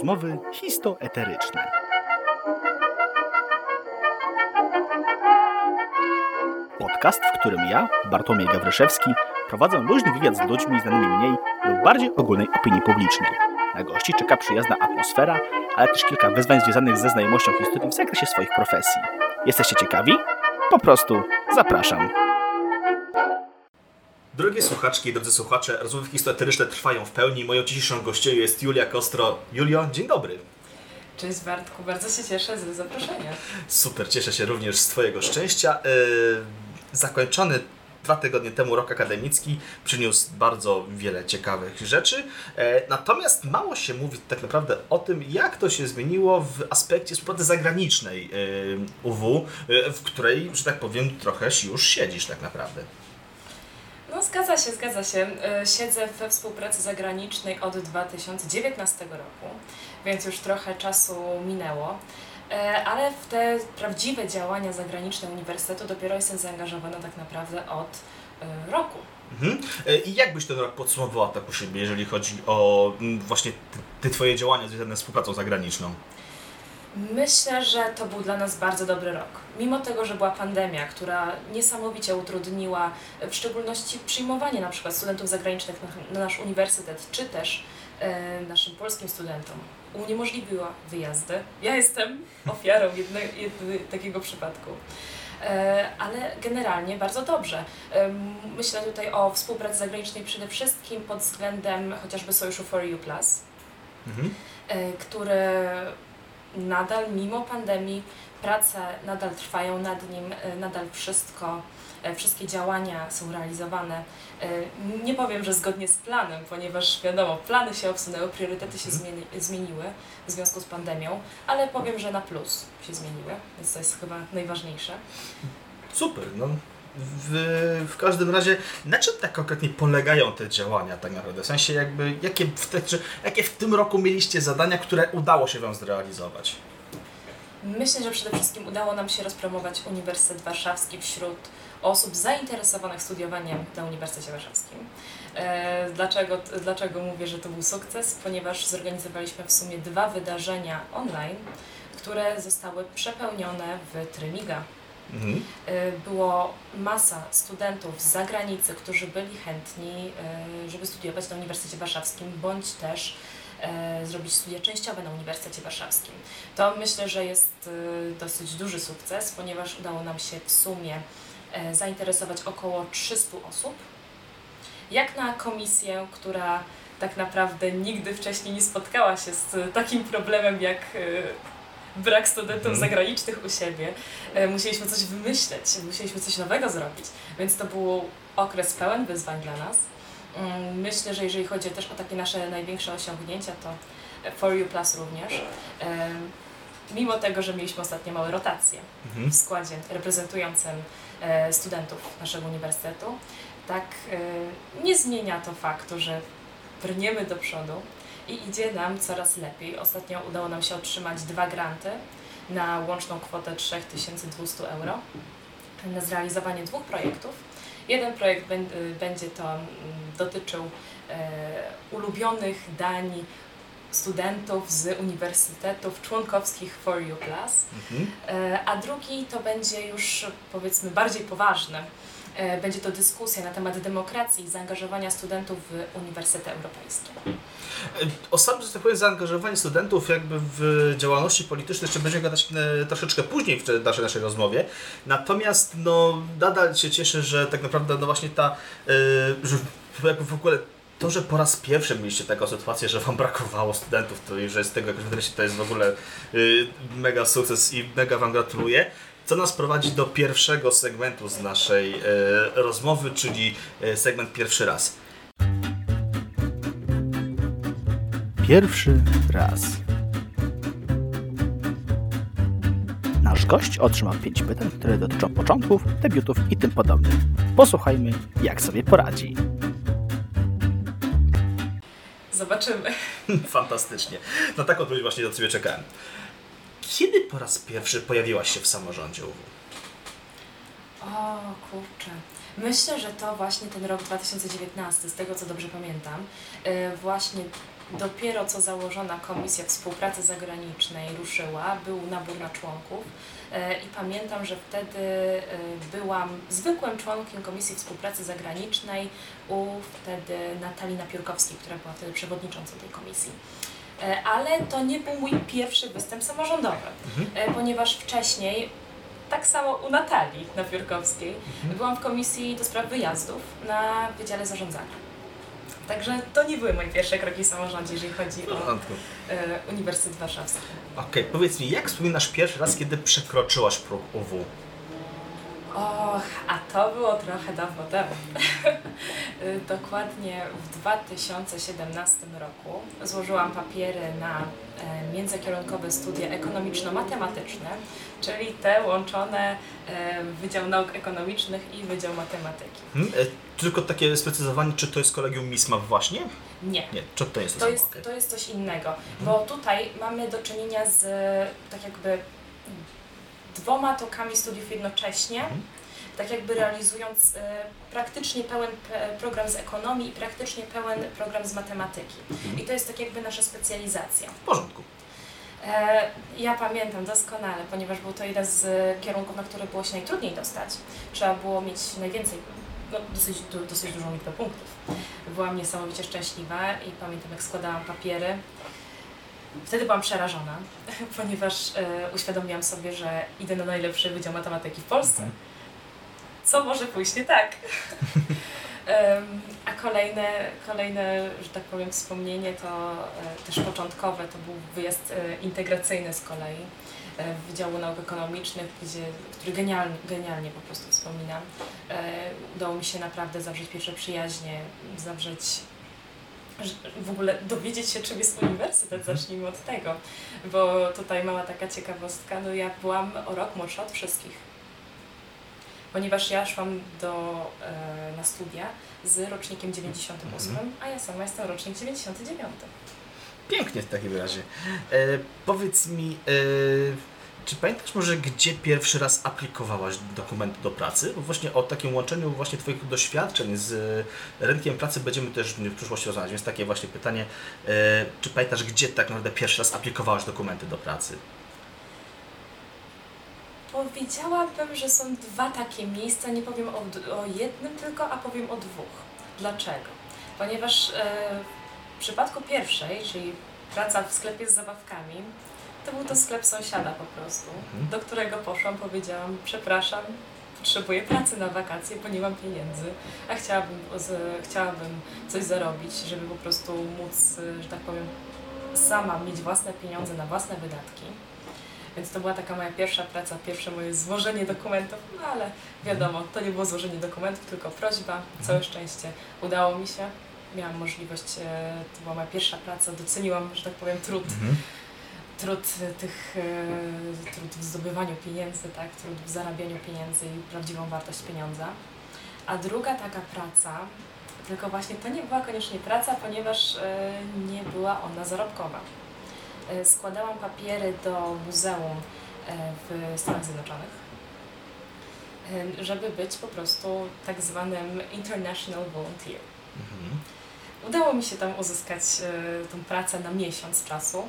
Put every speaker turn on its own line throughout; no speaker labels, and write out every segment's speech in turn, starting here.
Rozmowy histoeteryczne. Podcast, w którym ja, Bartłomiej Gawryszewski, prowadzę luźny wywiad z ludźmi znanymi mniej lub bardziej ogólnej opinii publicznej. Na gości czeka przyjazna atmosfera, ale też kilka wyzwań związanych ze znajomością historii w zakresie swoich profesji. Jesteście ciekawi? Po prostu zapraszam. Drogie słuchaczki drodzy słuchacze, rozmowy historyczne trwają w pełni. Moją dzisiejszą gością jest Julia Kostro. Julio, dzień dobry.
Cześć Bartku, bardzo się cieszę z zaproszenia.
Super, cieszę się również z Twojego szczęścia. Yy, zakończony dwa tygodnie temu rok akademicki przyniósł bardzo wiele ciekawych rzeczy, e, natomiast mało się mówi tak naprawdę o tym, jak to się zmieniło w aspekcie współpracy zagranicznej e, UW, e, w której, że tak powiem, trochę już siedzisz tak naprawdę.
Zgadza się, zgadza się. Siedzę we współpracy zagranicznej od 2019 roku, więc już trochę czasu minęło. E, ale w te prawdziwe działania zagraniczne uniwersytetu dopiero jestem zaangażowana tak naprawdę od e, roku.
Mhm. E, I jak byś ten rok podsumowała tak u siebie, jeżeli chodzi o właśnie te Twoje działania związane z współpracą zagraniczną?
Myślę, że to był dla nas bardzo dobry rok. Mimo tego, że była pandemia, która niesamowicie utrudniła w szczególności przyjmowanie na przykład studentów zagranicznych na, na nasz uniwersytet, czy też e, naszym polskim studentom uniemożliwiła wyjazdy. Ja jestem ofiarą jedne, jedne, takiego przypadku. E, ale generalnie bardzo dobrze. E, myślę tutaj o współpracy zagranicznej przede wszystkim pod względem chociażby sojuszu For You Plus, mhm. Który nadal mimo pandemii prace nadal trwają nad nim, nadal wszystko E, wszystkie działania są realizowane. E, nie powiem, że zgodnie z planem, ponieważ wiadomo, plany się obsunęły, priorytety się mhm. zmieni zmieniły w związku z pandemią, ale powiem, że na plus się zmieniły, więc to jest chyba najważniejsze.
Super, no w, w każdym razie, na czym tak konkretnie polegają te działania tak naprawdę? W sensie jakby, jakie w, te, czy, jakie w tym roku mieliście zadania, które udało się Wam zrealizować?
Myślę, że przede wszystkim udało nam się rozpromować Uniwersytet Warszawski wśród osób zainteresowanych studiowaniem na Uniwersytecie Warszawskim. E, dlaczego, dlaczego mówię, że to był sukces? Ponieważ zorganizowaliśmy w sumie dwa wydarzenia online, które zostały przepełnione w Trymiga. Mhm. E, było masa studentów z zagranicy, którzy byli chętni, e, żeby studiować na Uniwersytecie Warszawskim, bądź też zrobić studia częściowe na Uniwersytecie Warszawskim. To myślę, że jest dosyć duży sukces, ponieważ udało nam się w sumie E, zainteresować około 300 osób. Jak na komisję, która tak naprawdę nigdy wcześniej nie spotkała się z takim problemem jak e, brak studentów mhm. zagranicznych u siebie, e, musieliśmy coś wymyśleć, musieliśmy coś nowego zrobić, więc to był okres pełen wyzwań dla nas. Mm, myślę, że jeżeli chodzi też o takie nasze największe osiągnięcia, to For You Plus również. Mimo tego, że mieliśmy ostatnio małe rotacje mhm. w składzie reprezentującym E, studentów naszego uniwersytetu, tak e, nie zmienia to faktu, że brniemy do przodu i idzie nam coraz lepiej. Ostatnio udało nam się otrzymać dwa granty na łączną kwotę 3200 euro na zrealizowanie dwóch projektów. Jeden projekt będzie to mm, dotyczył e, ulubionych dań studentów z uniwersytetów członkowskich For You Plus, mhm. E, a drugi to będzie już powiedzmy bardziej poważny. E, będzie to dyskusja na temat demokracji i zaangażowania studentów w Uniwersytety Europejskie.
O samym, że tak powiem, studentów jakby w działalności politycznej jeszcze będziemy gadać e, troszeczkę później w naszej, naszej rozmowie. Natomiast no, nadal się cieszę, że tak naprawdę no właśnie ta, że w ogóle to, że po raz pierwszy mieliście taką sytuację, że Wam brakowało studentów, to i że z tego jakoś wreszcie to jest w ogóle mega sukces i mega Wam gratuluję. Co nas prowadzi do pierwszego segmentu z naszej y, rozmowy, czyli y, segment pierwszy raz. Pierwszy raz. Nasz gość otrzymał pięć pytań, które dotyczą początków, debiutów i tym podobnych. Posłuchajmy, jak sobie poradzi.
Zobaczymy.
Fantastycznie. Na taką odpowiedź właśnie do Ciebie czekałem. Kiedy po raz pierwszy pojawiłaś się w samorządzie UW?
O kurczę. Myślę, że to właśnie ten rok 2019, z tego co dobrze pamiętam, e, właśnie dopiero co założona Komisja Współpracy Zagranicznej ruszyła, był nabór na członków e, i pamiętam, że wtedy e, byłam zwykłym członkiem Komisji Współpracy Zagranicznej u wtedy Natalii Napiórkowskiej, która była wtedy przewodniczącą tej komisji. E, Ale to nie był mój pierwszy występ samorządowy,
Mhm.
e, ponieważ wcześniej, tak samo u Natalii Napiórkowskiej, byłam w komisji do spraw wyjazdów na Wydziale Zarządzania. Także to nie były moje pierwsze kroki w samorządzie, jeżeli chodzi o e, Uniwersytet Warszawski.
Okej, powiedz mi, jak wspominasz pierwszy raz, kiedy przekroczyłaś próg UW?
Och, a to było trochę dawno temu. Y, Dokładnie w 2017 roku złożyłam papiery na e, międzykierunkowe studia ekonomiczno-matematyczne, czyli te łączone e, Wydział Nauk Ekonomicznych i Wydział Matematyki.
Hmm? E, tylko takie sprecyzowanie, czy to jest kolegium MISMA właśnie?
Nie.
Nie, czy to jest to,
To jest, to jest coś innego, bo tutaj mamy do czynienia z tak jakby dwoma tokami studiów jednocześnie,
Mhm.
Tak jakby realizując e, praktycznie pełen pe- program z ekonomii i praktycznie pełen program z matematyki.
Mhm.
I to jest tak jakby nasza specjalizacja.
W porządku.
E, Ja pamiętam doskonale, ponieważ był to jeden z kierunków, na który było się najtrudniej dostać. Trzeba było mieć najwięcej, no, dosyć, dosyć dużą liczbę punktów. Byłam niesamowicie szczęśliwa i pamiętam, jak składałam papiery. Wtedy byłam przerażona, ponieważ e, uświadomiłam sobie, że idę na najlepszy Wydział Matematyki w Polsce. Co może pójść nie tak? A kolejne, kolejne, że tak powiem, wspomnienie to e, też początkowe, to był wyjazd e, integracyjny z kolei e, Wydziału Nauk Ekonomicznych, gdzie, który genialnie, genialnie po prostu wspominam. Udało mi się naprawdę zawrzeć pierwsze przyjaźnie, zawrzeć w ogóle dowiedzieć się, czym jest uniwersytet,
Mhm.
zacznijmy od tego, bo tutaj mała taka ciekawostka, no ja byłam o rok młodsza od wszystkich ponieważ ja szłam do, e, na studia z rocznikiem 98,
Mhm.
a ja sama jestem rocznik 99.
Pięknie w takim razie. E, powiedz mi, e, czy pamiętasz może, gdzie pierwszy raz aplikowałaś dokumenty do pracy? Bo właśnie o takim łączeniu właśnie Twoich doświadczeń z rynkiem pracy będziemy też w przyszłości rozmawiać, więc takie właśnie pytanie, e, czy pamiętasz, gdzie tak naprawdę pierwszy raz aplikowałaś dokumenty do pracy?
Powiedziałabym, że są dwa takie miejsca, nie powiem o, o jednym tylko, a powiem o dwóch. Dlaczego? Ponieważ e, w przypadku pierwszej, czyli praca w sklepie z zabawkami, to był to sklep sąsiada po prostu,
Mhm.
do którego poszłam, powiedziałam, przepraszam, potrzebuję pracy na wakacje, bo nie mam pieniędzy, a chciałabym, z, chciałabym coś zarobić, żeby po prostu móc, e, że tak powiem, sama mieć własne pieniądze na własne wydatki. Więc to była taka moja pierwsza praca, pierwsze moje złożenie dokumentów, no ale wiadomo, to nie było złożenie dokumentów, tylko prośba. Całe szczęście udało mi się. Miałam możliwość, e, to była moja pierwsza praca, doceniłam, że tak powiem, trud, trud e, tych, e, trud w zdobywaniu pieniędzy, tak, trud w zarabianiu pieniędzy i prawdziwą wartość pieniądza. A druga taka praca, tylko właśnie to nie była koniecznie praca, ponieważ e, nie była ona zarobkowa. E, Składałam papiery do muzeum e, w Stanach Zjednoczonych, e, żeby być po prostu tak zwanym International Volunteer.
Mhm.
Udało mi się tam uzyskać tą pracę na miesiąc czasu.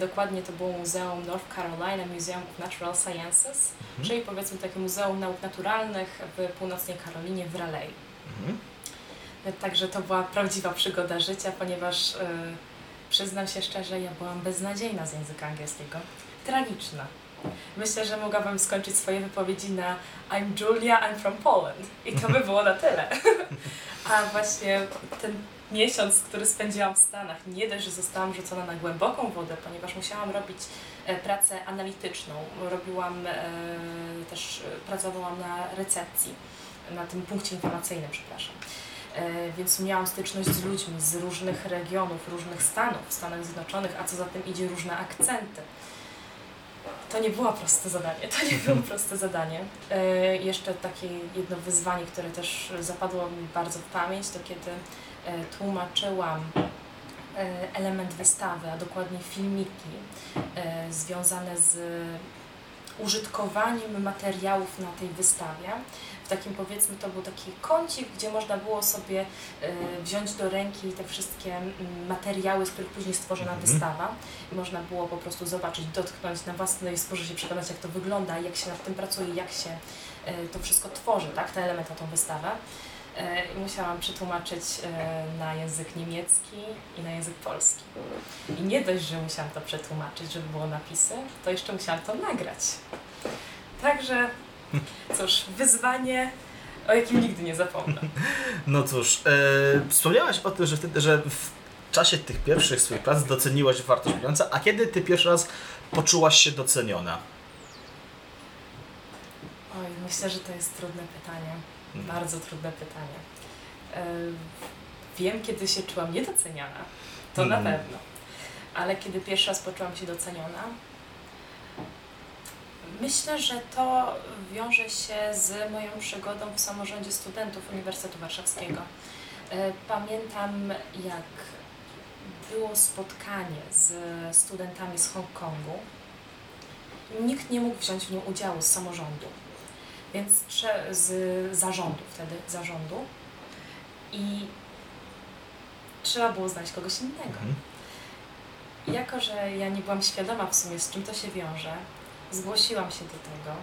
Dokładnie to było Muzeum North Carolina Museum of Natural Sciences,
Mhm.
czyli powiedzmy takie Muzeum Nauk Naturalnych w północnej Karolinie w Raleigh.
Mhm.
Także to była prawdziwa przygoda życia, ponieważ przyznam się szczerze, ja byłam beznadziejna z języka angielskiego. Tragiczna. Myślę, że mogłabym skończyć swoje wypowiedzi na I'm Julia, I'm from Poland. I to by było na tyle. A właśnie ten miesiąc, który spędziłam w Stanach, nie dość, że zostałam rzucona na głęboką wodę, ponieważ musiałam robić e, pracę analityczną. Robiłam e, też, e, pracowałam na recepcji, na tym punkcie informacyjnym, przepraszam. E, Więc miałam styczność z ludźmi z różnych regionów, różnych stanów w Stanach Zjednoczonych, a co za tym idzie różne akcenty. To nie było proste zadanie, to nie było proste zadanie. E, Jeszcze takie jedno wyzwanie, które też zapadło mi bardzo w pamięć, to kiedy e, tłumaczyłam element wystawy, a dokładnie filmiki związane z użytkowaniem materiałów na tej wystawie. W takim powiedzmy to był taki kącik, gdzie można było sobie y, wziąć do ręki te wszystkie mm, materiały, z których później stworzona
Mhm.
wystawa. I można było po prostu zobaczyć, dotknąć na własnej skórze się przekonać, jak to wygląda, jak się nad tym pracuje, jak się y, to wszystko tworzy, tak, te elementy na tą wystawę. Y, I musiałam przetłumaczyć na język niemiecki i na język polski. I nie dość, że musiałam to przetłumaczyć, żeby było napisy, to jeszcze musiałam to nagrać. Także, cóż, wyzwanie, o jakim nigdy nie zapomnę.
No cóż, e, wspomniałaś o tym, że, wtedy, że w czasie tych pierwszych swoich prac doceniłaś wartość pieniądza, a kiedy ty pierwszy raz poczułaś się doceniona?
Oj, myślę, że to jest trudne pytanie.
Hmm.
Bardzo trudne pytanie. E, Wiem, kiedy się czułam niedoceniana, to na
Mhm.
pewno. Ale kiedy pierwszy raz poczułam się doceniona, myślę, że to wiąże się z moją przygodą w samorządzie studentów Uniwersytetu Warszawskiego. E, Pamiętam, jak było spotkanie z studentami z Hongkongu. Nikt nie mógł wziąć w nim udziału z samorządu więc z zarządu wtedy, zarządu i trzeba było znaleźć kogoś innego.
Mhm.
Jako, że ja nie byłam świadoma w sumie z czym to się wiąże, zgłosiłam się do tego,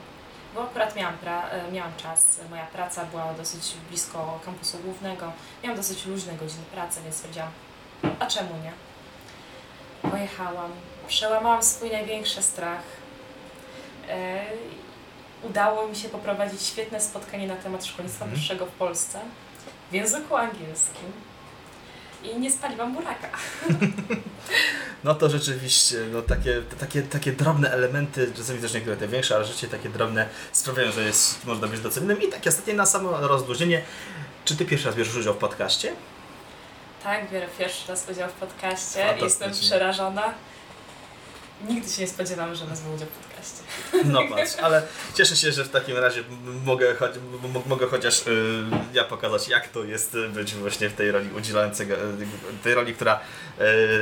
bo akurat miałam, pra- e, miałam czas, moja praca była dosyć blisko kampusu głównego, miałam dosyć luźne godziny pracy, więc stwierdziłam, a czemu nie? Pojechałam, przełamałam swój największy strach. E, udało mi się poprowadzić świetne spotkanie na temat szkolnictwa
Mhm.
wyższego w Polsce w języku angielskim i nie spaliłam buraka.
No to rzeczywiście, no takie, takie, takie drobne elementy, czasami też niektóre te większe, ale rzeczywiście takie drobne sprawiają, że jest, można być docenionym. I takie ostatnie na samo rozluźnienie. Czy ty pierwszy raz bierzesz udział w podcaście?
Tak, biorę pierwszy raz udział w podcaście.
Fantastycznie.
Jestem przerażona. Nigdy się nie spodziewałam, że wezmę udział w podcaście.
No patrz, ale cieszę się, że w takim razie mogę, choć, m- mogę chociaż y, ja pokazać, jak to jest y, być właśnie w tej roli udzielającego, y, tej roli, która,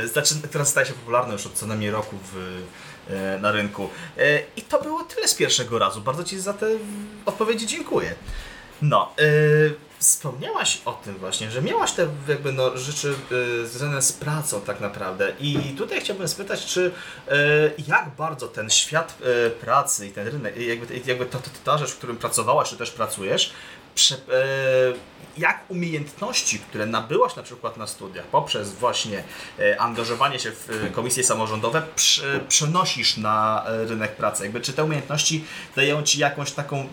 y, zaczyna, która staje się popularna już od co najmniej roku w, na rynku. I to było tyle z pierwszego razu. Bardzo Ci za te odpowiedzi dziękuję. No, wspomniałaś o tym właśnie, że miałaś te jakby no, rzeczy y, związane z pracą tak naprawdę i tutaj chciałbym spytać, czy y, jak bardzo ten świat y, pracy i ten rynek, jakby, jakby to, to, ta rzecz, w którym pracowałaś, czy też pracujesz, prze, y, jak umiejętności, które nabyłaś na przykład na studiach poprzez właśnie y, angażowanie się w y, komisje samorządowe, przenosisz na rynek pracy? Jakby, czy te umiejętności dają Ci jakąś taką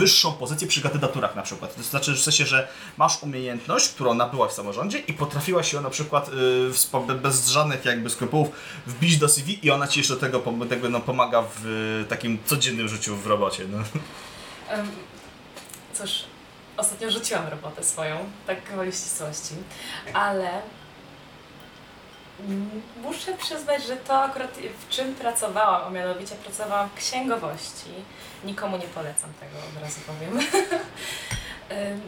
wyższą pozycję przy kandydaturach na przykład. To znaczy w sensie, że masz umiejętność, którą nabyłaś w samorządzie i potrafiłaś ją na przykład y, be- bez żadnych jakby skrupułów wbić do CV i ona ci jeszcze do tego jakby, no, pomaga w y, takim codziennym życiu w robocie. No.
Em, Cóż, ostatnio rzuciłam robotę swoją, tak gwoli ścisłości, ale muszę przyznać, że to akurat w czym pracowałam, a mianowicie pracowałam w księgowości. Nikomu nie polecam tego, od razu powiem. Em,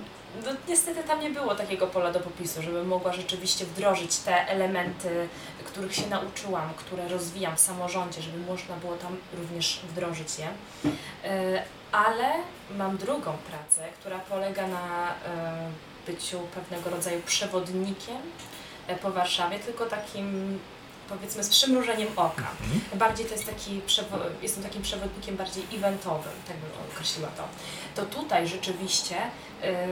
No, niestety tam nie było takiego pola do popisu, żebym mogła rzeczywiście wdrożyć te elementy, których się nauczyłam, które rozwijam w samorządzie, żeby można było tam również wdrożyć je. E, Ale mam drugą pracę, która polega na e, byciu pewnego rodzaju przewodnikiem po Warszawie, tylko takim powiedzmy z przymrużeniem oka. Bardziej to jest taki, jestem takim przewodnikiem bardziej eventowym, tak bym określiła to. To tutaj rzeczywiście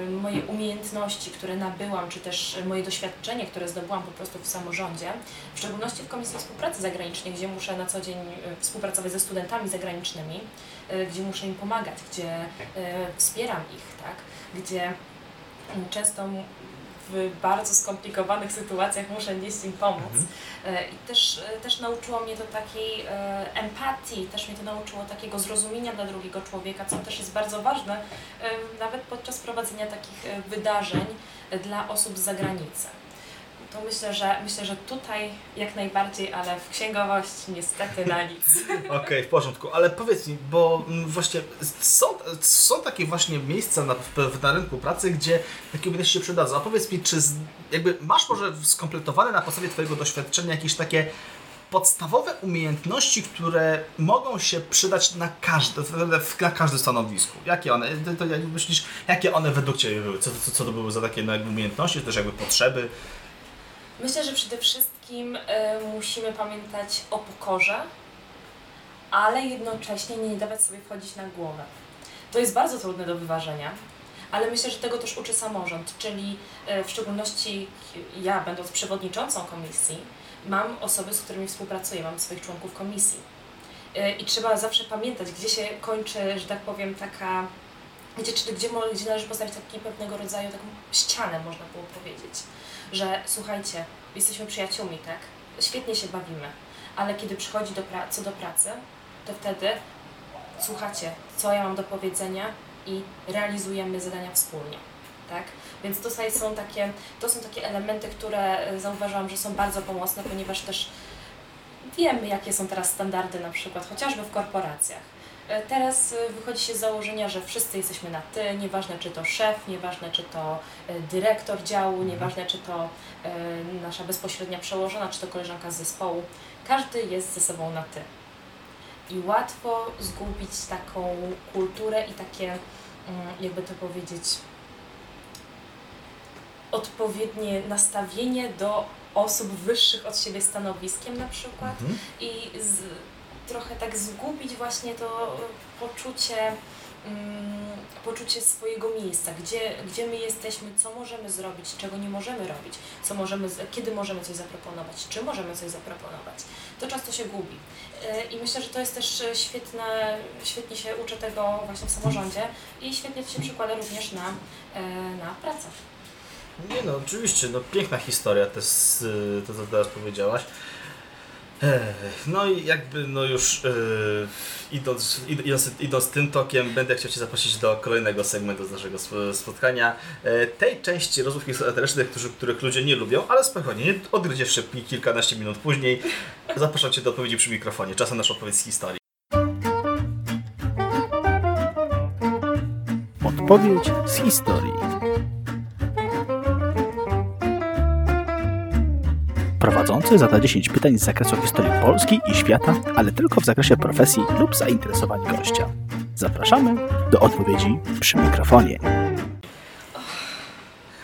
y, moje umiejętności, które nabyłam, czy też moje doświadczenie, które zdobyłam po prostu w samorządzie, w szczególności w Komisji Współpracy Zagranicznej, gdzie muszę na co dzień y, współpracować ze studentami zagranicznymi, y, gdzie muszę im pomagać, gdzie y, wspieram ich, tak? gdzie często w bardzo skomplikowanych sytuacjach muszę nieść im pomóc.
Mhm.
E, I też, e, też nauczyło mnie to takiej e, empatii, też mnie to nauczyło takiego zrozumienia dla drugiego człowieka, co też jest bardzo ważne, nawet podczas prowadzenia takich wydarzeń dla osób z zagranicy. To myślę, że myślę, że tutaj jak najbardziej, ale w księgowości niestety na nic.
Okej, w porządku, ale powiedz mi, bo mm, właśnie są, są takie właśnie miejsca na, na rynku pracy, gdzie takie umiejętności się przydadzą. A powiedz mi, czy z, jakby masz może skompletowane na podstawie Twojego doświadczenia jakieś takie podstawowe umiejętności, które mogą się przydać na każde, na każdym stanowisku. Jakie one, to, to, myślisz, jakie one według Ciebie były? Co, co, co to były za takie no, umiejętności, też jakby potrzeby?
Myślę, że przede wszystkim y, musimy pamiętać o pokorze, ale jednocześnie nie dawać sobie wchodzić na głowę. To jest bardzo trudne do wyważenia, ale myślę, że tego też uczy samorząd, czyli y, w szczególności ja, będąc przewodniczącą komisji, mam osoby, z którymi współpracuję, mam swoich członków komisji. Y, I trzeba zawsze pamiętać, gdzie się kończy, że tak powiem, taka, gdzie, czy, gdzie, gdzie należy postawić taki pewnego rodzaju taką ścianę, można było powiedzieć, że słuchajcie, jesteśmy przyjaciółmi, tak? Świetnie się bawimy, ale kiedy przychodzi do co do pracy, to wtedy słuchacie, co ja mam do powiedzenia i realizujemy zadania wspólnie. Tak? Więc tutaj są takie, to są takie elementy, które e, zauważyłam, że są bardzo pomocne, ponieważ też wiemy, jakie są teraz standardy na przykład, chociażby w korporacjach. E, teraz e, wychodzi się z założenia, że wszyscy jesteśmy na ty, nieważne czy to szef, nieważne czy to dyrektor działu, mhm. nieważne czy to nasza bezpośrednia przełożona, czy to koleżanka z zespołu. Każdy jest ze sobą na ty. I łatwo zgubić taką kulturę i takie, mm, jakby to powiedzieć, odpowiednie nastawienie do osób wyższych od siebie stanowiskiem na przykład mhm. i z, trochę tak zgubić właśnie to poczucie mm, poczucie swojego miejsca, gdzie, gdzie my jesteśmy, co możemy zrobić, czego nie możemy robić, co możemy, kiedy możemy coś zaproponować, czy możemy coś zaproponować. To często się gubi. E, I myślę, że to jest też świetne, świetnie się uczę tego właśnie w samorządzie i świetnie to się przykłada również na, e, na pracach.
Nie no, oczywiście, no piękna historia to, jest, to co teraz powiedziałaś. No i jakby no już yy, idąc, idąc, idąc tym tokiem będę chciał Cię zaprosić do kolejnego segmentu z naszego spotkania. Yy, tej części rozmów eterycznych, którzy, których ludzie nie lubią, ale spokojnie, nie odgryziesz szybki kilkanaście minut później. Zapraszam Cię do odpowiedzi przy mikrofonie. Czasem nasz odpowiedź z historii.
Odpowiedź z historii. Prowadzący zada 10 pytań z zakresu historii Polski i świata, ale tylko w zakresie profesji lub zainteresowań gościa. Zapraszamy do odpowiedzi przy mikrofonie.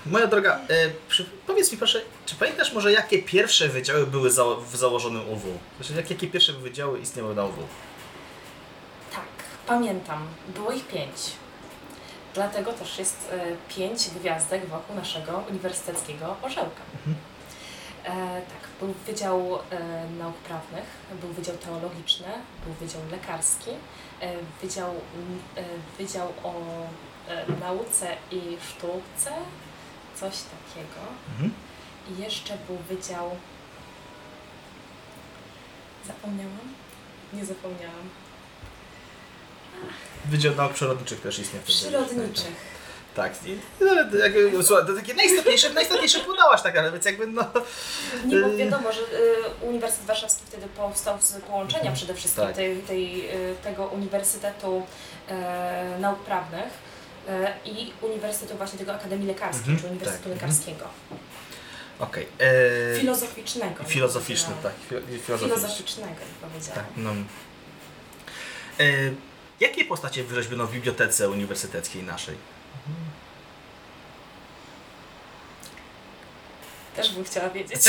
Moja droga, e, przy, powiedz mi proszę, czy pamiętasz może jakie pierwsze wydziały były za, w założonym UW? Znaczy, jak, jakie pierwsze wydziały istniały na UW?
Tak, pamiętam. Było ich pięć. Dlatego też jest e, pięć gwiazdek wokół naszego uniwersyteckiego orzełka. Mhm. E, tak, był Wydział e, Nauk Prawnych, był Wydział Teologiczny, był Wydział Lekarski, e, Wydział, wydział o Nauce i Sztuce, coś takiego. Mhm. I jeszcze był Wydział... Zapomniałam? Nie zapomniałam.
Wydział Nauk Przyrodniczych też istnieje.
Przyrodniczych.
Tak, i, no, jakby, słuchaj, to takie najistotniejsze, najistotniejsze podałaś tak, ale więc jakby no...
Nie, bo y, wiadomo, że y, Uniwersytet Warszawski wtedy powstał z połączenia mhm. przede wszystkim tak. tej, tej, y, tego Uniwersytetu e, Nauk Prawnych e, i Uniwersytetu właśnie tego Akademii Lekarskiej, mhm, czy Uniwersytetu tak. Mhm. Lekarskiego.
Okej.
Okay. E... Filozoficznego.
Filozoficzny, tak.
Filozoficznego, powiedziałam. Tak, no.
E, jakie postacie wyrzeźbiono w bibliotece uniwersyteckiej naszej?
Też bym chciała wiedzieć.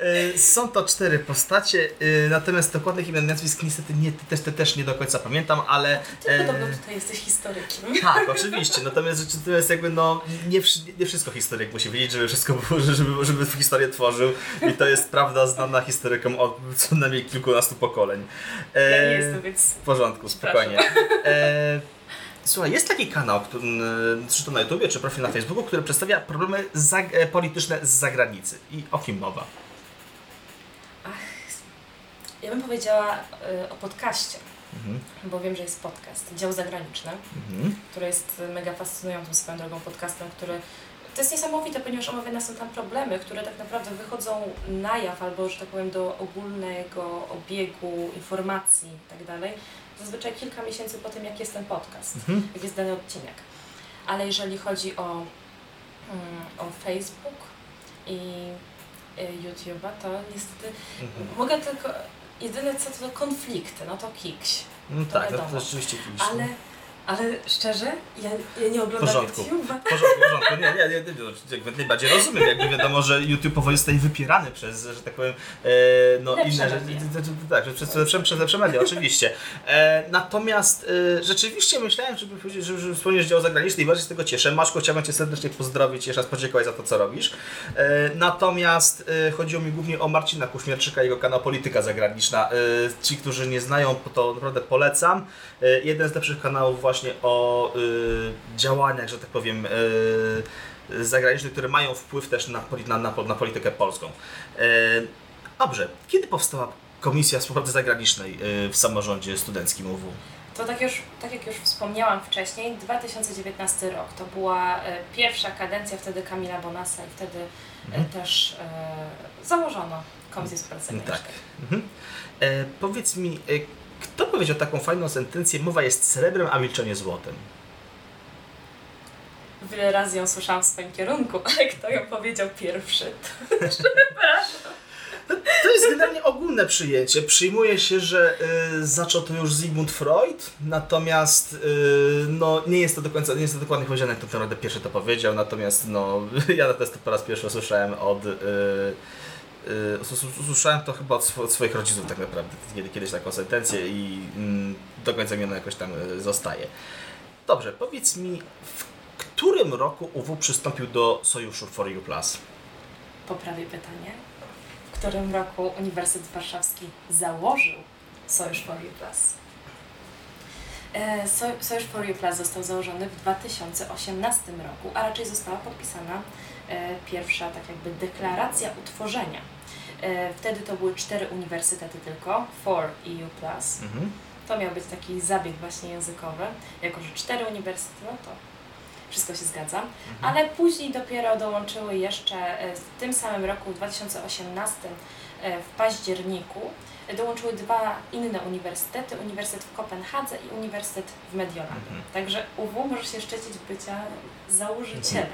E, są to cztery postacie, e, natomiast dokładnych imion nazwisk niestety nie, też, te też nie do końca pamiętam, ale...
Ty e... podobno tutaj jesteś historykiem.
Tak, oczywiście, natomiast to jest jakby no, nie, nie wszystko historyk musi wiedzieć, żeby wszystko było, żeby, żeby historię tworzył i to jest prawda znana historykom od co najmniej kilkunastu pokoleń.
E... Ja nie jestem, więc...
W porządku, spokojnie. E... Słuchaj, jest taki kanał, który, czy to na YouTubie, czy profil na Facebooku, który przedstawia problemy e, polityczne z zagranicy. I o kim mowa?
Ach, ja bym powiedziała y, o podcaście, mhm. bo wiem, że jest podcast, dział zagraniczny, mhm. który jest mega fascynującym swoją drogą podcastem, który to jest niesamowite, ponieważ omawiane są tam problemy, które tak naprawdę wychodzą na jaw albo, że tak powiem, do ogólnego obiegu informacji i tak dalej zazwyczaj kilka miesięcy po tym, jak jest ten podcast, mhm. jak jest dany odcinek. Ale jeżeli chodzi o, um, o Facebook i y, YouTube'a, to niestety
Mhm.
mogę tylko, jedyne co to konflikty, no to kiks.
No
To
tak, to,
wiadomo.
to rzeczywiście kiedyś.
Ale, ale szczerze, ja, ja nie oglądam
porządku.
YouTube'a.
W porządku, w porządku. Nie, nie, nie, nie, jakby najbardziej rozumiem, jakby wiadomo, że YouTube powoli zostaje wypierany przez, że tak powiem, e, no
Lepsze
inne rzeczy. Tak, że przez, przez, przez lepsze media, oczywiście. E, natomiast e, rzeczywiście myślałem, żeby powiedzieć, że, że wspomniesz dział zagraniczny i bardzo się z tego cieszę. Maszko, chciałbym Cię serdecznie pozdrowić i jeszcze raz podziękować za to, co robisz. E, natomiast e, chodziło mi głównie o Marcina Kuśmierczyka i jego kanał Polityka Zagraniczna. E, ci, którzy nie znają, to naprawdę polecam. Jeden z lepszych kanałów właśnie o e, działaniach, że tak powiem, e, zagranicznych, które mają wpływ też na, na, na, na politykę polską. E, dobrze, kiedy powstała Komisja Współpracy Zagranicznej e, w samorządzie studenckim UW?
To tak, już, tak jak już wspomniałam wcześniej, 2019 rok to była e, pierwsza kadencja wtedy Kamila Bonasa i wtedy e, też e, założono Komisję Współpracy
Tak.
Zagranicznej.
Mhm. E, powiedz mi, e, kto powiedział taką fajną sentencję, mowa jest srebrem, a milczenie złotem?
Wiele razy ją słyszałam w swoim kierunku, ale kto ją powiedział pierwszy?
To jest generalnie ogólne przyjęcie. Przyjmuje się, że y, zaczął to już Sigmund Freud, natomiast y, no, nie jest to do końca, nie jest to dokładnie powiedziane, kto to naprawdę pierwszy to powiedział, natomiast no, ja natomiast to po raz pierwszy usłyszałem od... Y, usłyszałem to chyba od, swo- od swoich rodziców tak naprawdę, kiedy, kiedyś taką sentencję i mm, do końca mi ona jakoś tam y, zostaje. Dobrze, powiedz mi, w którym roku UW przystąpił do sojuszu For You Plus?
Poprawię pytanie. W którym roku Uniwersytet Warszawski założył Sojusz For You Plus? E, Soj- Sojusz For You Plus został założony w 2018 roku, a raczej została podpisana e, pierwsza tak jakby deklaracja utworzenia. E, Wtedy to były cztery uniwersytety tylko, For EU Plus.
Mhm.
To miał być taki zabieg właśnie językowy. Jako, że cztery uniwersytety, no to wszystko się zgadza. Ale później dopiero dołączyły jeszcze e, w tym samym roku, w 2018, e, w październiku, dołączyły dwa inne uniwersytety, Uniwersytet w Kopenhadze i Uniwersytet w Mediolanum.
Mhm.
Także UW może się szczycić bycia założycielem.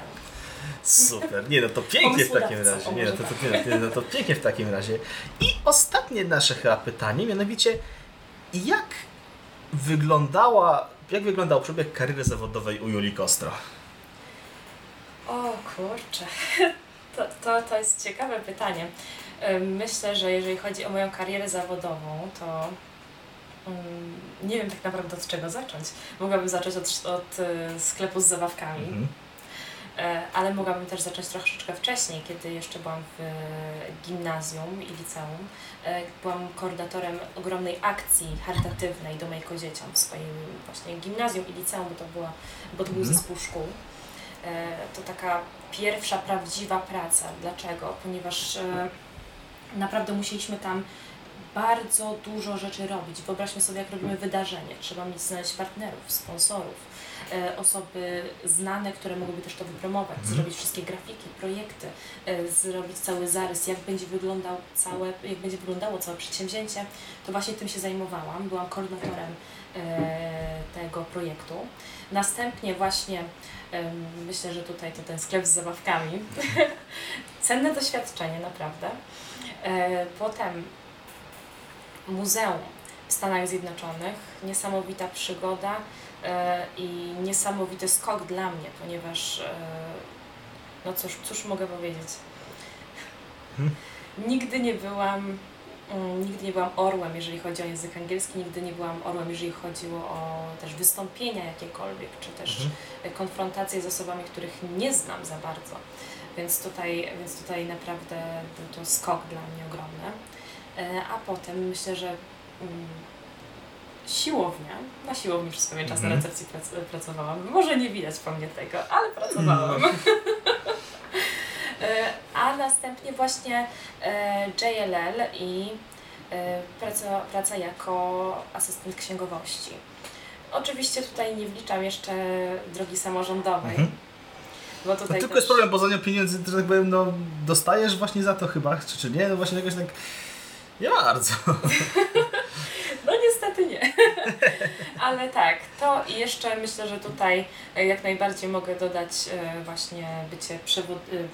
Super, nie no to pięknie w takim razie. Nie, no to, to, nie, no, to pięknie w takim razie. I ostatnie nasze chyba pytanie, mianowicie jak wyglądała, jak wyglądał przebieg kariery zawodowej u Julii Kostro?
O kurczę, to, to, to jest ciekawe pytanie. Myślę, że jeżeli chodzi o moją karierę zawodową, to ym, nie wiem tak naprawdę od czego zacząć. Mogłabym zacząć od, od y, sklepu z zabawkami,
Mhm.
E, ale mogłabym też zacząć troszeczkę wcześniej, kiedy jeszcze byłam w e, gimnazjum i liceum. E, Byłam koordynatorem ogromnej akcji charytatywnej do Mejko Dzieciom w swoim właśnie gimnazjum i liceum, bo to, była, bo to był
Mhm.
zespół szkół. To taka pierwsza prawdziwa praca. Dlaczego? Ponieważ naprawdę musieliśmy tam bardzo dużo rzeczy robić. Wyobraźmy sobie, jak robimy wydarzenie. Trzeba mieć znaleźć partnerów, sponsorów, osoby znane, które mogłyby też to wypromować,
Mhm.
zrobić wszystkie grafiki, projekty, e, zrobić cały zarys, jak będzie, wyglądał całe, jak będzie wyglądało całe przedsięwzięcie. To właśnie tym się zajmowałam. Byłam koordynatorem e, tego projektu. Następnie właśnie myślę, że tutaj to ten sklep z zabawkami. Cenne doświadczenie, naprawdę. E, Potem muzeum w Stanach Zjednoczonych. Niesamowita przygoda e, i niesamowity skok dla mnie, ponieważ e, no cóż, cóż mogę powiedzieć.
Hmm.
Nigdy nie byłam mm, nigdy nie byłam orłem, jeżeli chodzi o język angielski, nigdy nie byłam orłem, jeżeli chodziło o też wystąpienia jakiekolwiek, czy też
Mhm.
konfrontacje z osobami, których nie znam za bardzo. Więc tutaj, więc tutaj naprawdę był to skok dla mnie ogromny. E, A potem myślę, że mm, siłownia, na siłowni przez pewien czas na
Mhm.
recepcji prac, pracowałam. Może nie widać po mnie tego, ale pracowałam.
No.
E, A następnie właśnie e, JLL i e, praca, praca jako asystent księgowości. Oczywiście tutaj nie wliczam jeszcze drogi samorządowej,
Mhm.
bo
No
tutaj
tylko
też...
jest problem, bo za nią pieniędzy, że tak powiem, no dostajesz właśnie za to chyba, czy, czy nie? No właśnie jakoś tak nie bardzo.
Ale tak, to i jeszcze myślę, że tutaj e, jak najbardziej mogę dodać e, właśnie bycie e,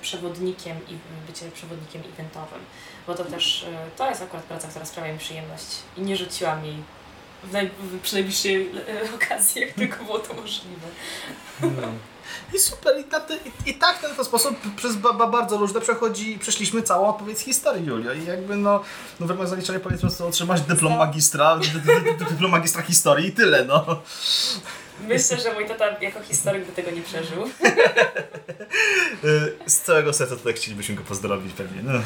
przewodnikiem i bycie przewodnikiem eventowym, bo to też to jest akurat praca, która sprawia mi przyjemność i nie rzuciłam jej w, naj, przy najbliższej okazji, jak tylko było to możliwe.
No. I super, i, na te, i, i tak w ten sposób przez ba, ba, bardzo różne przechodzi, przeszliśmy całą odpowiedź historii, Julio. I jakby no, no w ramach zaliczenia powiedz po prostu otrzymać dyplom magistra, dy, dy, dy, dyplom magistra historii i tyle, no.
Myślę, że mój tata jako historyk by tego nie przeżył.
Z całego serca tutaj chcielibyśmy go pozdrowić pewnie. No.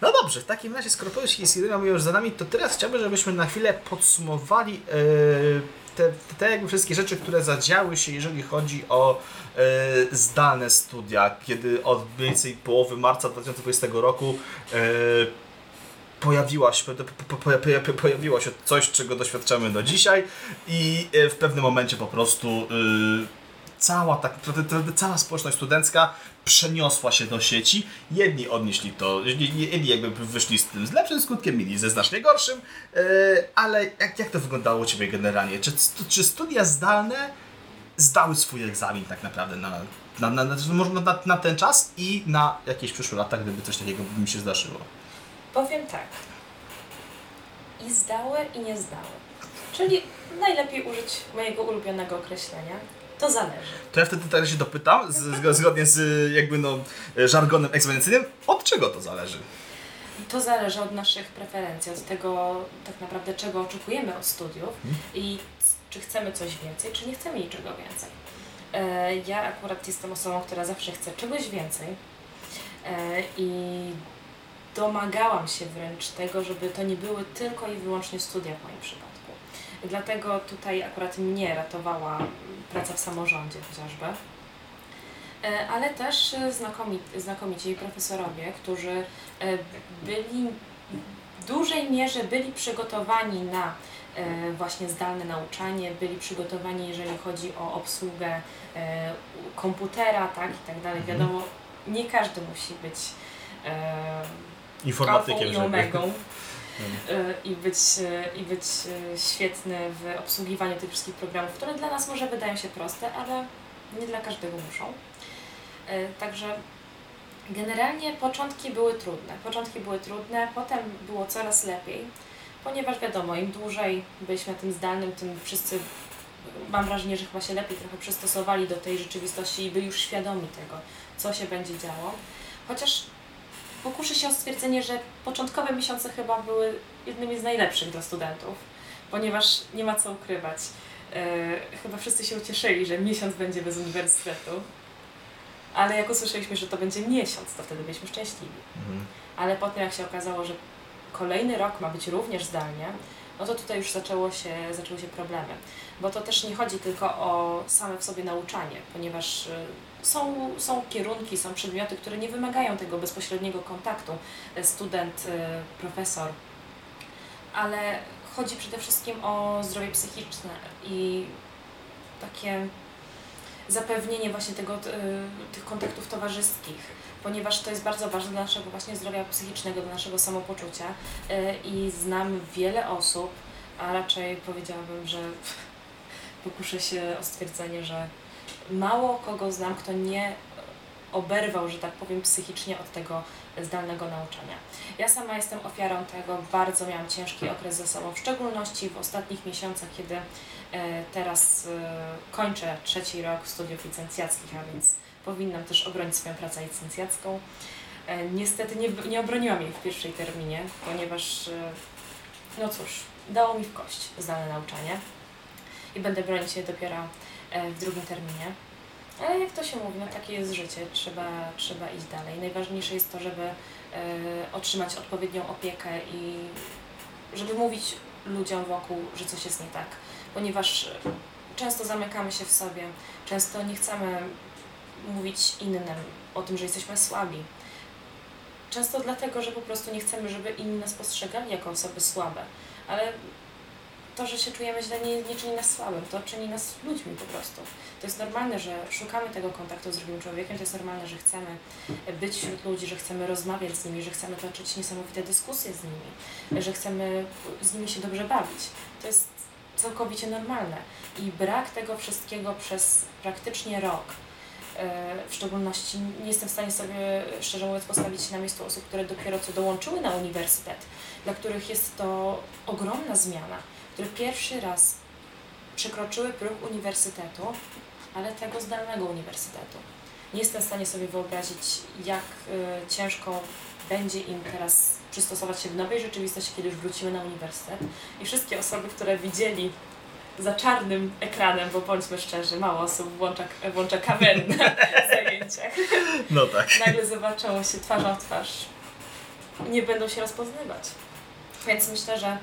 No dobrze, w takim razie, skoro powieść historii mamy już za nami, to teraz chciałbym, żebyśmy na chwilę podsumowali y, te, te jakby wszystkie rzeczy, które zadziały się, jeżeli chodzi o y, zdalne studia, kiedy od mniej więcej połowy marca 2020 roku y, pojawiła się, po, po, po, po, pojawiło się coś, czego doświadczamy do dzisiaj i y, w pewnym momencie po prostu y, cała, tak, ta, ta, ta, cała społeczność studencka przeniosła się do sieci. Jedni odnieśli to, jedni jakby wyszli z tym z lepszym skutkiem, inni ze znacznie gorszym, yy, ale jak, jak to wyglądało u Ciebie generalnie? Czy, czy studia zdalne zdały swój egzamin tak naprawdę na, na, na, na, na, na ten czas i na jakieś przyszłe lata, gdyby coś takiego mi się zdarzyło?
Powiem tak. I zdały, i nie zdały. Czyli najlepiej użyć mojego ulubionego określenia. To zależy.
To ja wtedy teraz się dopytam, z, zgodnie z jakby no żargonem egzaminacyjnym, od czego to zależy?
To zależy od naszych preferencji, od tego tak naprawdę czego oczekujemy od studiów
Mhm.
i czy chcemy coś więcej, czy nie chcemy niczego więcej. E, Ja akurat jestem osobą, która zawsze chce czegoś więcej e, i domagałam się wręcz tego, żeby to nie były tylko i wyłącznie studia w moim przypadku. Dlatego tutaj akurat mnie ratowała praca w samorządzie chociażby. E, Ale też e, znakomi, znakomici profesorowie, którzy e, byli w dużej mierze byli przygotowani na właśnie zdalne nauczanie, byli przygotowani, jeżeli chodzi o obsługę komputera, tak i tak dalej.
Mhm.
Wiadomo, nie każdy musi być
Informatykiem,
i
żeby...
omegą i być, i być e, świetny w obsługiwaniu tych wszystkich programów, które dla nas może wydają się proste, ale nie dla każdego muszą. E, Także generalnie początki były trudne. Początki były trudne, potem było coraz lepiej, ponieważ wiadomo, im dłużej byliśmy na tym zdalnym, tym wszyscy mam wrażenie, że chyba się lepiej trochę przystosowali do tej rzeczywistości i byli już świadomi tego, co się będzie działo. Chociaż pokuszę się o stwierdzenie, że początkowe miesiące chyba były jednymi z najlepszych dla studentów, ponieważ nie ma co ukrywać. E, chyba wszyscy się ucieszyli, że miesiąc będzie bez uniwersytetu, ale jak usłyszeliśmy, że to będzie miesiąc, to wtedy byliśmy szczęśliwi.
Mhm.
Ale potem jak się okazało, że kolejny rok ma być również zdalnie, no to tutaj już zaczęło się, zaczęły się problemy. Bo to też nie chodzi tylko o same w sobie nauczanie, ponieważ y, są, są kierunki, są przedmioty, które nie wymagają tego bezpośredniego kontaktu y, student, y, profesor, ale chodzi przede wszystkim o zdrowie psychiczne i takie zapewnienie właśnie tego, y, tych kontaktów towarzyskich, ponieważ to jest bardzo ważne dla naszego właśnie zdrowia psychicznego, dla naszego samopoczucia i znam wiele osób, a raczej powiedziałabym, że pokuszę się o stwierdzenie, że mało kogo znam, kto nie oberwał, że tak powiem, psychicznie od tego zdalnego nauczania. Ja sama jestem ofiarą tego, bardzo miałam ciężki okres ze sobą, w szczególności w ostatnich miesiącach, kiedy e, teraz e, kończę trzeci rok studiów licencjackich, a więc powinnam też obronić swoją pracę licencjacką. E, Niestety nie, nie obroniłam jej w pierwszej terminie, ponieważ, no cóż, dało mi w kość zdalne nauczanie i będę bronić je dopiero w drugim terminie. Ale jak to się mówi, no takie jest życie, trzeba, trzeba iść dalej. Najważniejsze jest to, żeby e, otrzymać odpowiednią opiekę i żeby mówić ludziom wokół, że coś jest nie tak. Ponieważ często zamykamy się w sobie, często nie chcemy mówić innym o tym, że jesteśmy słabi. Często dlatego, że po prostu nie chcemy, żeby inni nas postrzegali jako osoby słabe. Ale to, że się czujemy źle, nie, nie czyni nas słabym, to czyni nas ludźmi po prostu. To jest normalne, że szukamy tego kontaktu z drugim człowiekiem, to jest normalne, że chcemy być wśród ludzi, że chcemy rozmawiać z nimi, że chcemy toczyć niesamowite dyskusje z nimi, że chcemy z nimi się dobrze bawić. To jest całkowicie normalne. I brak tego wszystkiego przez praktycznie rok, e, w szczególności nie jestem w stanie sobie, szczerze mówiąc, postawić się na miejscu osób, które dopiero co dołączyły na uniwersytet, dla których jest to ogromna zmiana, które pierwszy raz przekroczyły próg uniwersytetu, ale tego zdalnego uniwersytetu. Nie jestem w stanie sobie wyobrazić, jak y, ciężko będzie im teraz przystosować się do nowej rzeczywistości, kiedy już wrócimy na uniwersytet. I wszystkie osoby, które widzieli za czarnym ekranem, bo bądźmy szczerzy, mało osób włącza, włącza kamerę na zajęciach.
No tak.
Nagle zobaczą się twarzą w twarz. Nie będą się rozpoznawać. Więc myślę, że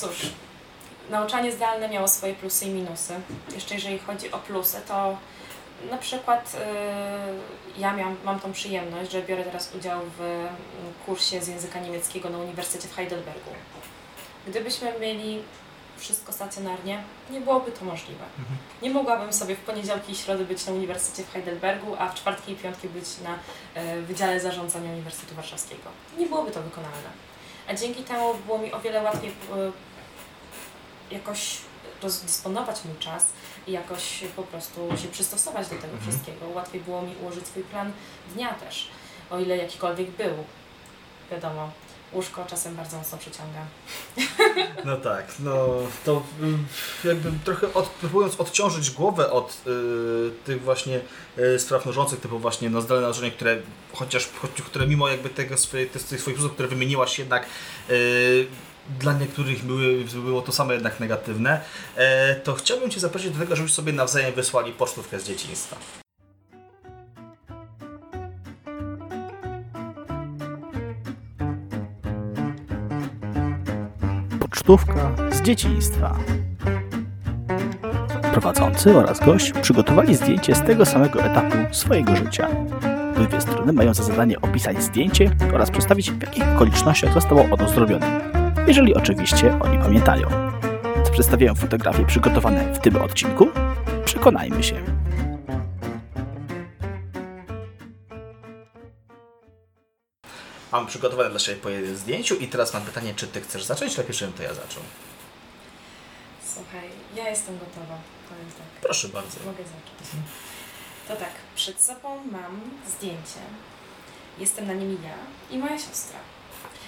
cóż, nauczanie zdalne miało swoje plusy i minusy. Jeszcze jeżeli chodzi o plusy, to na przykład y, ja miałam, mam tą przyjemność, że biorę teraz udział w mm, kursie z języka niemieckiego na Uniwersytecie w Heidelbergu. Gdybyśmy mieli wszystko stacjonarnie, nie byłoby to możliwe. Nie mogłabym sobie w poniedziałki i środy być na Uniwersytecie w Heidelbergu, a w czwartki i piątki być na y, Wydziale Zarządzania Uniwersytetu Warszawskiego. Nie byłoby to wykonalne. A dzięki temu było mi o wiele łatwiej y, jakoś rozdysponować mój czas i jakoś po prostu się przystosować do tego
Mhm.
wszystkiego. Łatwiej było mi ułożyć swój plan dnia też, o ile jakikolwiek był. Wiadomo, łóżko czasem bardzo mocno przyciąga.
No tak, no to y, jakby trochę od, próbując odciążyć głowę od y, tych właśnie y, spraw mnożących, typu właśnie no, zdalne nauczanie, które chociaż, które mimo jakby tego swoje, tych, tych swoich plusów, które wymieniłaś jednak y, dla niektórych były, było to samo jednak negatywne, e, to chciałbym Cię zaprosić do tego, żebyś sobie nawzajem wysłali pocztówkę z dzieciństwa.
Pocztówka z dzieciństwa. Prowadzący oraz gość przygotowali zdjęcie z tego samego etapu swojego życia. Obydwie strony mają za zadanie opisać zdjęcie oraz przedstawić w jakich okolicznościach zostało ono zrobione, jeżeli oczywiście oni pamiętają. Przedstawiają fotografie przygotowane w tym odcinku? Przekonajmy się.
Mam przygotowane dla siebie po jednym zdjęciu i teraz mam pytanie, czy Ty chcesz zacząć, lepiej żebym to ja zaczął.
Słuchaj, ja jestem gotowa, powiem tak.
Proszę bardzo.
Mogę zacząć. To tak, przed sobą mam zdjęcie. Jestem na nim ja i moja siostra.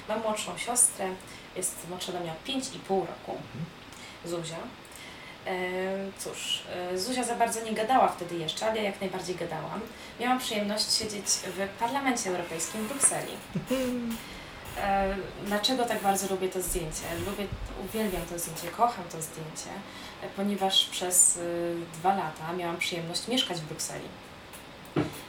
Mam młodszą siostrę, jest młodsza ode mnie o 5,5 roku. Zuzia. E, cóż, e, Zuzia za bardzo nie gadała wtedy jeszcze, ale ja jak najbardziej gadałam. Miałam przyjemność siedzieć w Parlamencie Europejskim w Brukseli. E, dlaczego tak bardzo lubię to zdjęcie? Lubię, uwielbiam to zdjęcie, kocham to zdjęcie, ponieważ przez dwa lata miałam przyjemność mieszkać w Brukseli.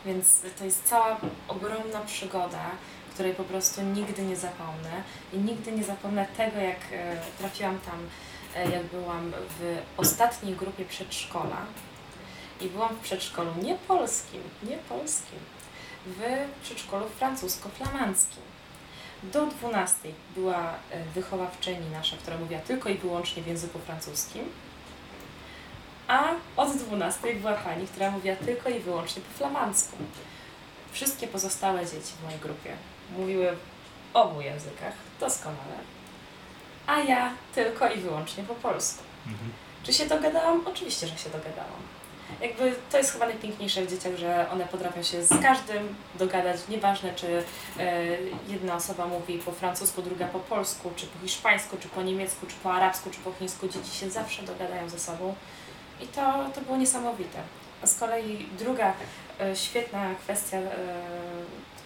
Więc to jest cała ogromna przygoda, której po prostu nigdy nie zapomnę. I nigdy nie zapomnę tego, jak e, trafiłam tam, e, jak byłam w ostatniej grupie przedszkola. I byłam w przedszkolu nie polskim, nie polskim, w przedszkolu francusko-flamandzkim. Do 12 była e, wychowawczyni nasza, która mówiła tylko i wyłącznie w języku francuskim, a od 12 była pani, która mówiła tylko i wyłącznie po flamandzku. Wszystkie pozostałe dzieci w mojej grupie mówiły w obu językach doskonale, a ja tylko i wyłącznie po polsku. Czy się dogadałam? Oczywiście, że się dogadałam. Jakby to jest chyba najpiękniejsze w dzieciach, że one potrafią się z każdym dogadać, nieważne czy e, jedna osoba mówi po francusku, druga po polsku, czy po hiszpańsku, czy po niemiecku, czy po arabsku, czy po chińsku, dzieci się zawsze dogadają ze sobą i to, to było niesamowite. A z kolei druga e, świetna kwestia, e,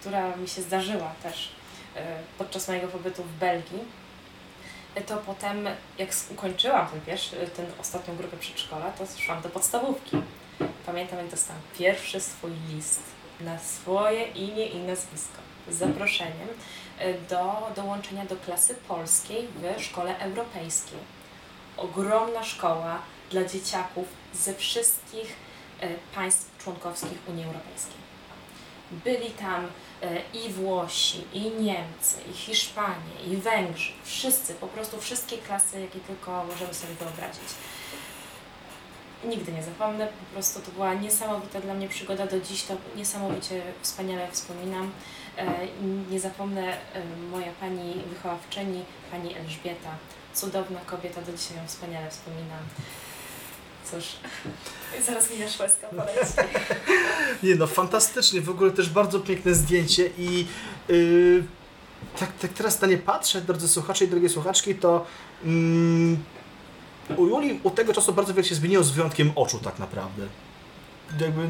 która mi się zdarzyła też e, podczas mojego pobytu w Belgii, e, to potem, jak ukończyłam ten pierwszy, tę ostatnią grupę przedszkola, to szłam do podstawówki. Pamiętam, jak dostałam pierwszy swój list na swoje imię i nazwisko z zaproszeniem e, do dołączenia do klasy polskiej w szkole europejskiej. Ogromna szkoła dla dzieciaków ze wszystkich e, państw członkowskich Unii Europejskiej. Byli tam e, i Włosi, i Niemcy, i Hiszpanie, i Węgrzy. Wszyscy, po prostu wszystkie klasy, jakie tylko możemy sobie wyobrazić. Nigdy nie zapomnę, po prostu to była niesamowita dla mnie przygoda, do dziś to niesamowicie wspaniale wspominam. E, nie zapomnę e, moja pani wychowawczyni, pani Elżbieta, cudowna kobieta, do dzisiaj ją wspaniale wspominam. Cóż, zaraz mi łezka poleci.
Nie no, fantastycznie, w ogóle też bardzo piękne zdjęcie i yy, tak, tak teraz na nie patrzę, drodzy słuchacze i drogie słuchaczki, to mm, u Julii od tego czasu bardzo wiele się zmieniło z wyjątkiem oczu tak naprawdę. Jakby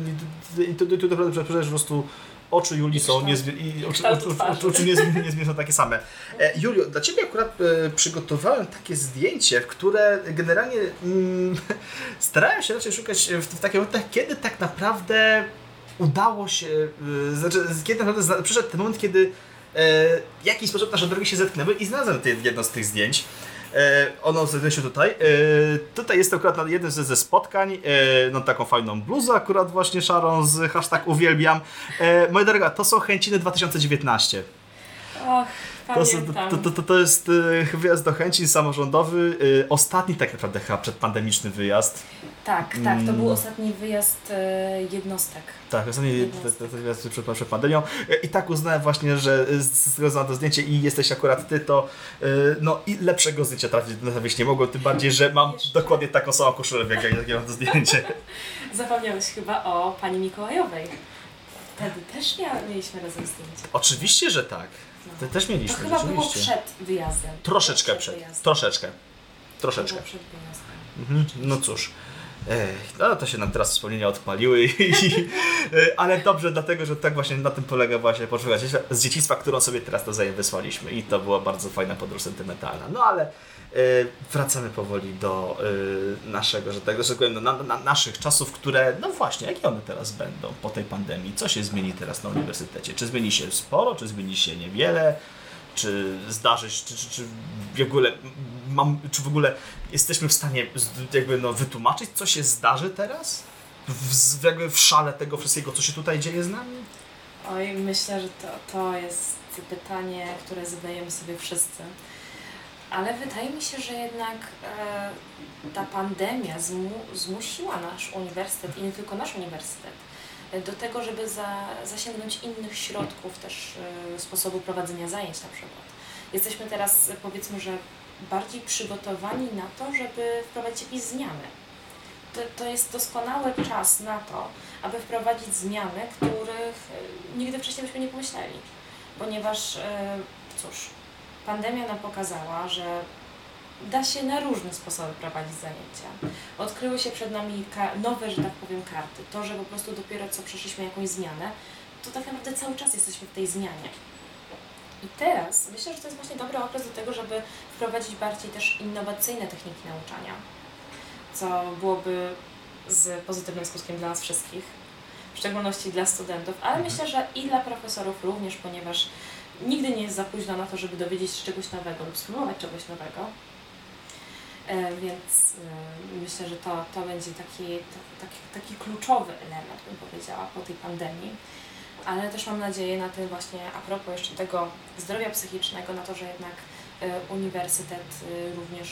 i to, to, to naprawdę po prostu oczy Julii są niezmi- i oczy,
Kształt
oczy,
twarzy.
oczy, oczy niezmi- niezmiernie są takie same. E, Julio, dla Ciebie akurat e, przygotowałem takie zdjęcie, w które generalnie mm, starałem się raczej szukać w, w takich momentach, kiedy tak naprawdę udało się, e, znaczy kiedy naprawdę zna- przyszedł ten moment, kiedy e, w jakiś sposób nasze drogi się zetknęły i znalazłem te, jedno z tych zdjęć. E, ono znajduje się tutaj. E, tutaj jest akurat na jednym ze, spotkań. E, no taką fajną bluzę akurat właśnie szarą z hashtag uwielbiam. Moja droga, to są chęciny 2019.
Och,
To, to, to, to, to jest e, wyjazd do Chęcin samorządowy. e, Ostatni tak naprawdę chyba przedpandemiczny wyjazd.
Tak, tak, to był
Mm.
ostatni wyjazd e, jednostek.
Tak, ostatni
Jednostek.
wyjazd przed, przed pandemią. I tak uznałem właśnie, że z z tego względu na to zdjęcie i jesteś akurat ty, to no i lepszego zdjęcia trafić trafić nie mogło, tym bardziej, że mam
Jeszcze.
dokładnie taką samą koszulę, jak ja, mam to zdjęcie.
Zapomniałeś chyba o pani Mikołajowej. Wtedy też mia- mieliśmy razem zdjęcie.
Oczywiście, że tak. Też
To
mieliśmy,
chyba było
rzeczywiście.
przed wyjazdem.
Troszeczkę
Przed wyjazdem.
troszeczkę.
To
Troszeczkę.
było przed wyjazdem.
Mhm, no cóż. Ech, no to się nam teraz wspomnienia odpaliły, i, e, ale dobrze, dlatego że tak właśnie na tym polega właśnie poczwórka z dzieciństwa, którą sobie teraz to wzajem wysłaliśmy i to była bardzo fajna podróż sentymentalna. No ale wracamy powoli do e, naszego, że tak że tak powiem, no, na, na, naszych czasów, które, no właśnie, jakie one teraz będą po tej pandemii? Co się zmieni teraz na uniwersytecie? Czy zmieni się sporo, czy zmieni się niewiele? czy zdarzy się, czy, czy, czy w ogóle mam, czy w ogóle jesteśmy w stanie jakby no, wytłumaczyć, co się zdarzy teraz? W, jakby w szale tego wszystkiego, co się tutaj dzieje z nami?
Oj, myślę, że to, to jest pytanie, które zadajemy sobie wszyscy. Ale wydaje mi się, że jednak e, ta pandemia zmu, zmusiła nasz uniwersytet i nie tylko nasz uniwersytet e, do tego, żeby za, zasięgnąć innych środków też e, sposobu prowadzenia zajęć na przykład. Jesteśmy teraz powiedzmy, że bardziej przygotowani na to, żeby wprowadzić jakieś zmiany. To, to jest doskonały czas na to, aby wprowadzić zmiany, których e, nigdy wcześniej byśmy nie pomyśleli. Ponieważ, e, cóż, pandemia nam pokazała, że da się na różne sposoby prowadzić zajęcia. Odkryły się przed nami nowe, że tak powiem, karty. To, że po prostu dopiero co przeszliśmy jakąś zmianę, to tak naprawdę cały czas jesteśmy w tej zmianie. I teraz myślę, że to jest właśnie dobry okres do tego, żeby wprowadzić bardziej też innowacyjne techniki nauczania, co byłoby z pozytywnym skutkiem dla nas wszystkich, w szczególności dla studentów, ale myślę, że i dla profesorów również, ponieważ nigdy nie jest za późno na to, żeby dowiedzieć się czegoś nowego lub spróbować czegoś nowego. E, więc e, myślę, że to, to będzie taki, ta- taki, taki kluczowy element, bym powiedziała, po tej pandemii. Ale też mam nadzieję na tym właśnie, a propos jeszcze tego zdrowia psychicznego, na to, że jednak e, uniwersytet również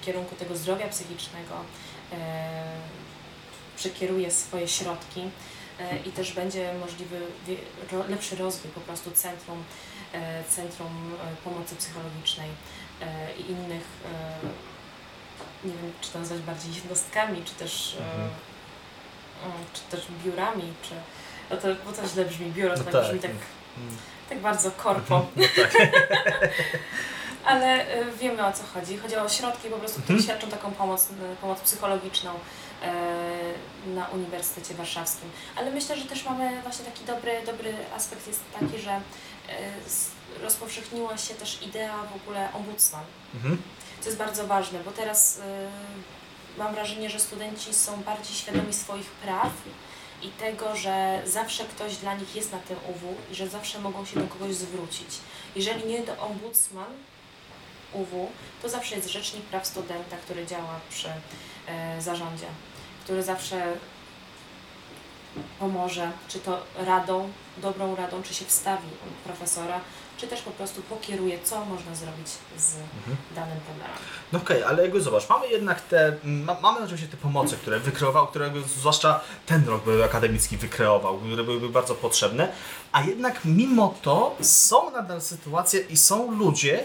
w kierunku tego zdrowia psychicznego przekieruje swoje środki i też będzie możliwy lepszy rozwój po prostu centrum, centrum e, pomocy psychologicznej e, i innych, e, nie wiem, czy to nazwać bardziej jednostkami, czy też, e,
Mhm.
czy też biurami, czy, no to, bo to źle brzmi, biuro to
No
tak, brzmi tak,
Mm.
tak bardzo korpo.
No tak.
Ale wiemy o co chodzi. Chodzi o środki po prostu, które
Mhm.
świadczą taką pomoc, pomoc psychologiczną na Uniwersytecie Warszawskim. Ale myślę, że też mamy właśnie taki dobry, dobry aspekt jest taki, że rozpowszechniła się też idea w ogóle ombudsman,
Mhm.
co jest bardzo ważne, bo teraz y, mam wrażenie, że studenci są bardziej świadomi swoich praw i tego, że zawsze ktoś dla nich jest na tym UW i że zawsze mogą się do kogoś zwrócić. Jeżeli nie do ombudsman UW, to zawsze jest rzecznik praw studenta, który działa przy e, zarządzie, który zawsze pomoże, czy to radą, dobrą radą, czy się wstawi u profesora, czy też po prostu pokieruje, co można zrobić z danym problemem.
No okej, ale jakby zobacz, mamy jednak te, ma, mamy oczywiście te pomocy, które wykreował, które jakby zwłaszcza ten rok akademicki wykreował, które byłyby bardzo potrzebne, a jednak mimo to są nadal sytuacje i są ludzie,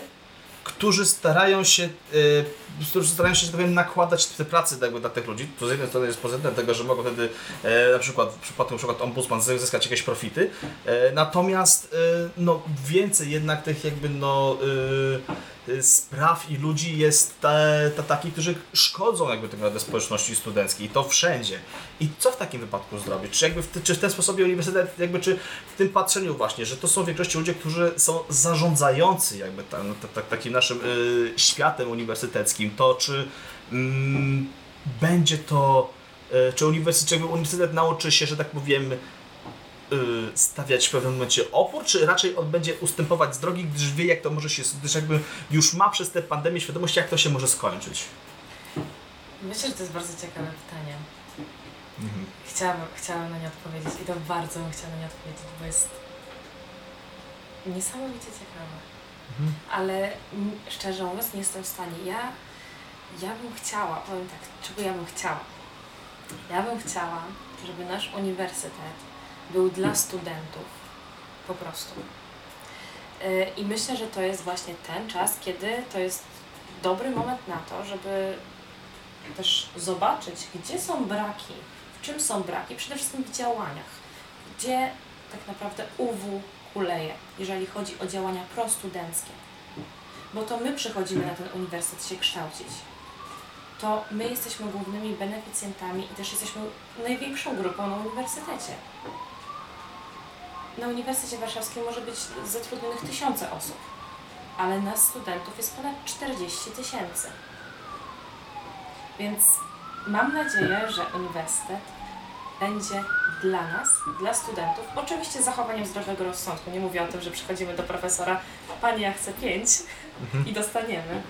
którzy starają się, y, starają się, że tak powiem, nakładać te pracy jakby dla tych ludzi. To z jednej strony jest pozytywne tego, że mogą wtedy e, na przykład w przypadku przykład ombudsman zyskać jakieś profity. E, natomiast e, no, więcej jednak tych jakby no y, y, spraw i ludzi jest te, te takich, którzy szkodzą jakby tak naprawdę społeczności studenckiej. I to wszędzie. I co w takim wypadku zrobić? Czy jakby w, czy w ten sposobie uniwersytet, jakby czy w tym patrzeniu właśnie, że to są w większości ludzie, którzy są zarządzający jakby tam, ta, ta, takim naszym y, światem uniwersyteckim, to czy mm, będzie to, y, czy uniwersytet, czy uniwersytet nauczy się, że tak powiem, y, stawiać w pewnym momencie opór, czy raczej on będzie ustępować z drogi, gdyż wie, jak to może się, gdyż jakby już ma przez tę pandemię świadomość, jak to się może skończyć.
Myślę, że to jest bardzo ciekawe pytanie. Chciałabym, chciałabym na nie odpowiedzieć i to bardzo bym chciała na nie odpowiedzieć, bo jest niesamowicie ciekawe. Ale mm, szczerze mówiąc nie jestem w stanie. Ja, ja bym chciała, powiem tak, czego ja bym chciała? Ja bym chciała, żeby nasz uniwersytet był dla studentów po prostu. Yy, I myślę, że to jest właśnie ten czas, kiedy to jest dobry moment na to, żeby też zobaczyć, gdzie są braki, w czym są braki, przede wszystkim w działaniach, gdzie tak naprawdę UW kuleje, jeżeli chodzi o działania prostudenckie. Bo to my przychodzimy na ten uniwersytet się kształcić. To my jesteśmy głównymi beneficjentami i też jesteśmy największą grupą na uniwersytecie. Na Uniwersytecie Warszawskim może być zatrudnionych tysiące osób, ale nas studentów jest ponad 40 tysięcy. Więc mam nadzieję, że uniwersytet będzie dla nas, dla studentów, oczywiście z zachowaniem zdrowego rozsądku. Nie mówię o tym, że przychodzimy do profesora, panie, ja chcę pięć i dostaniemy.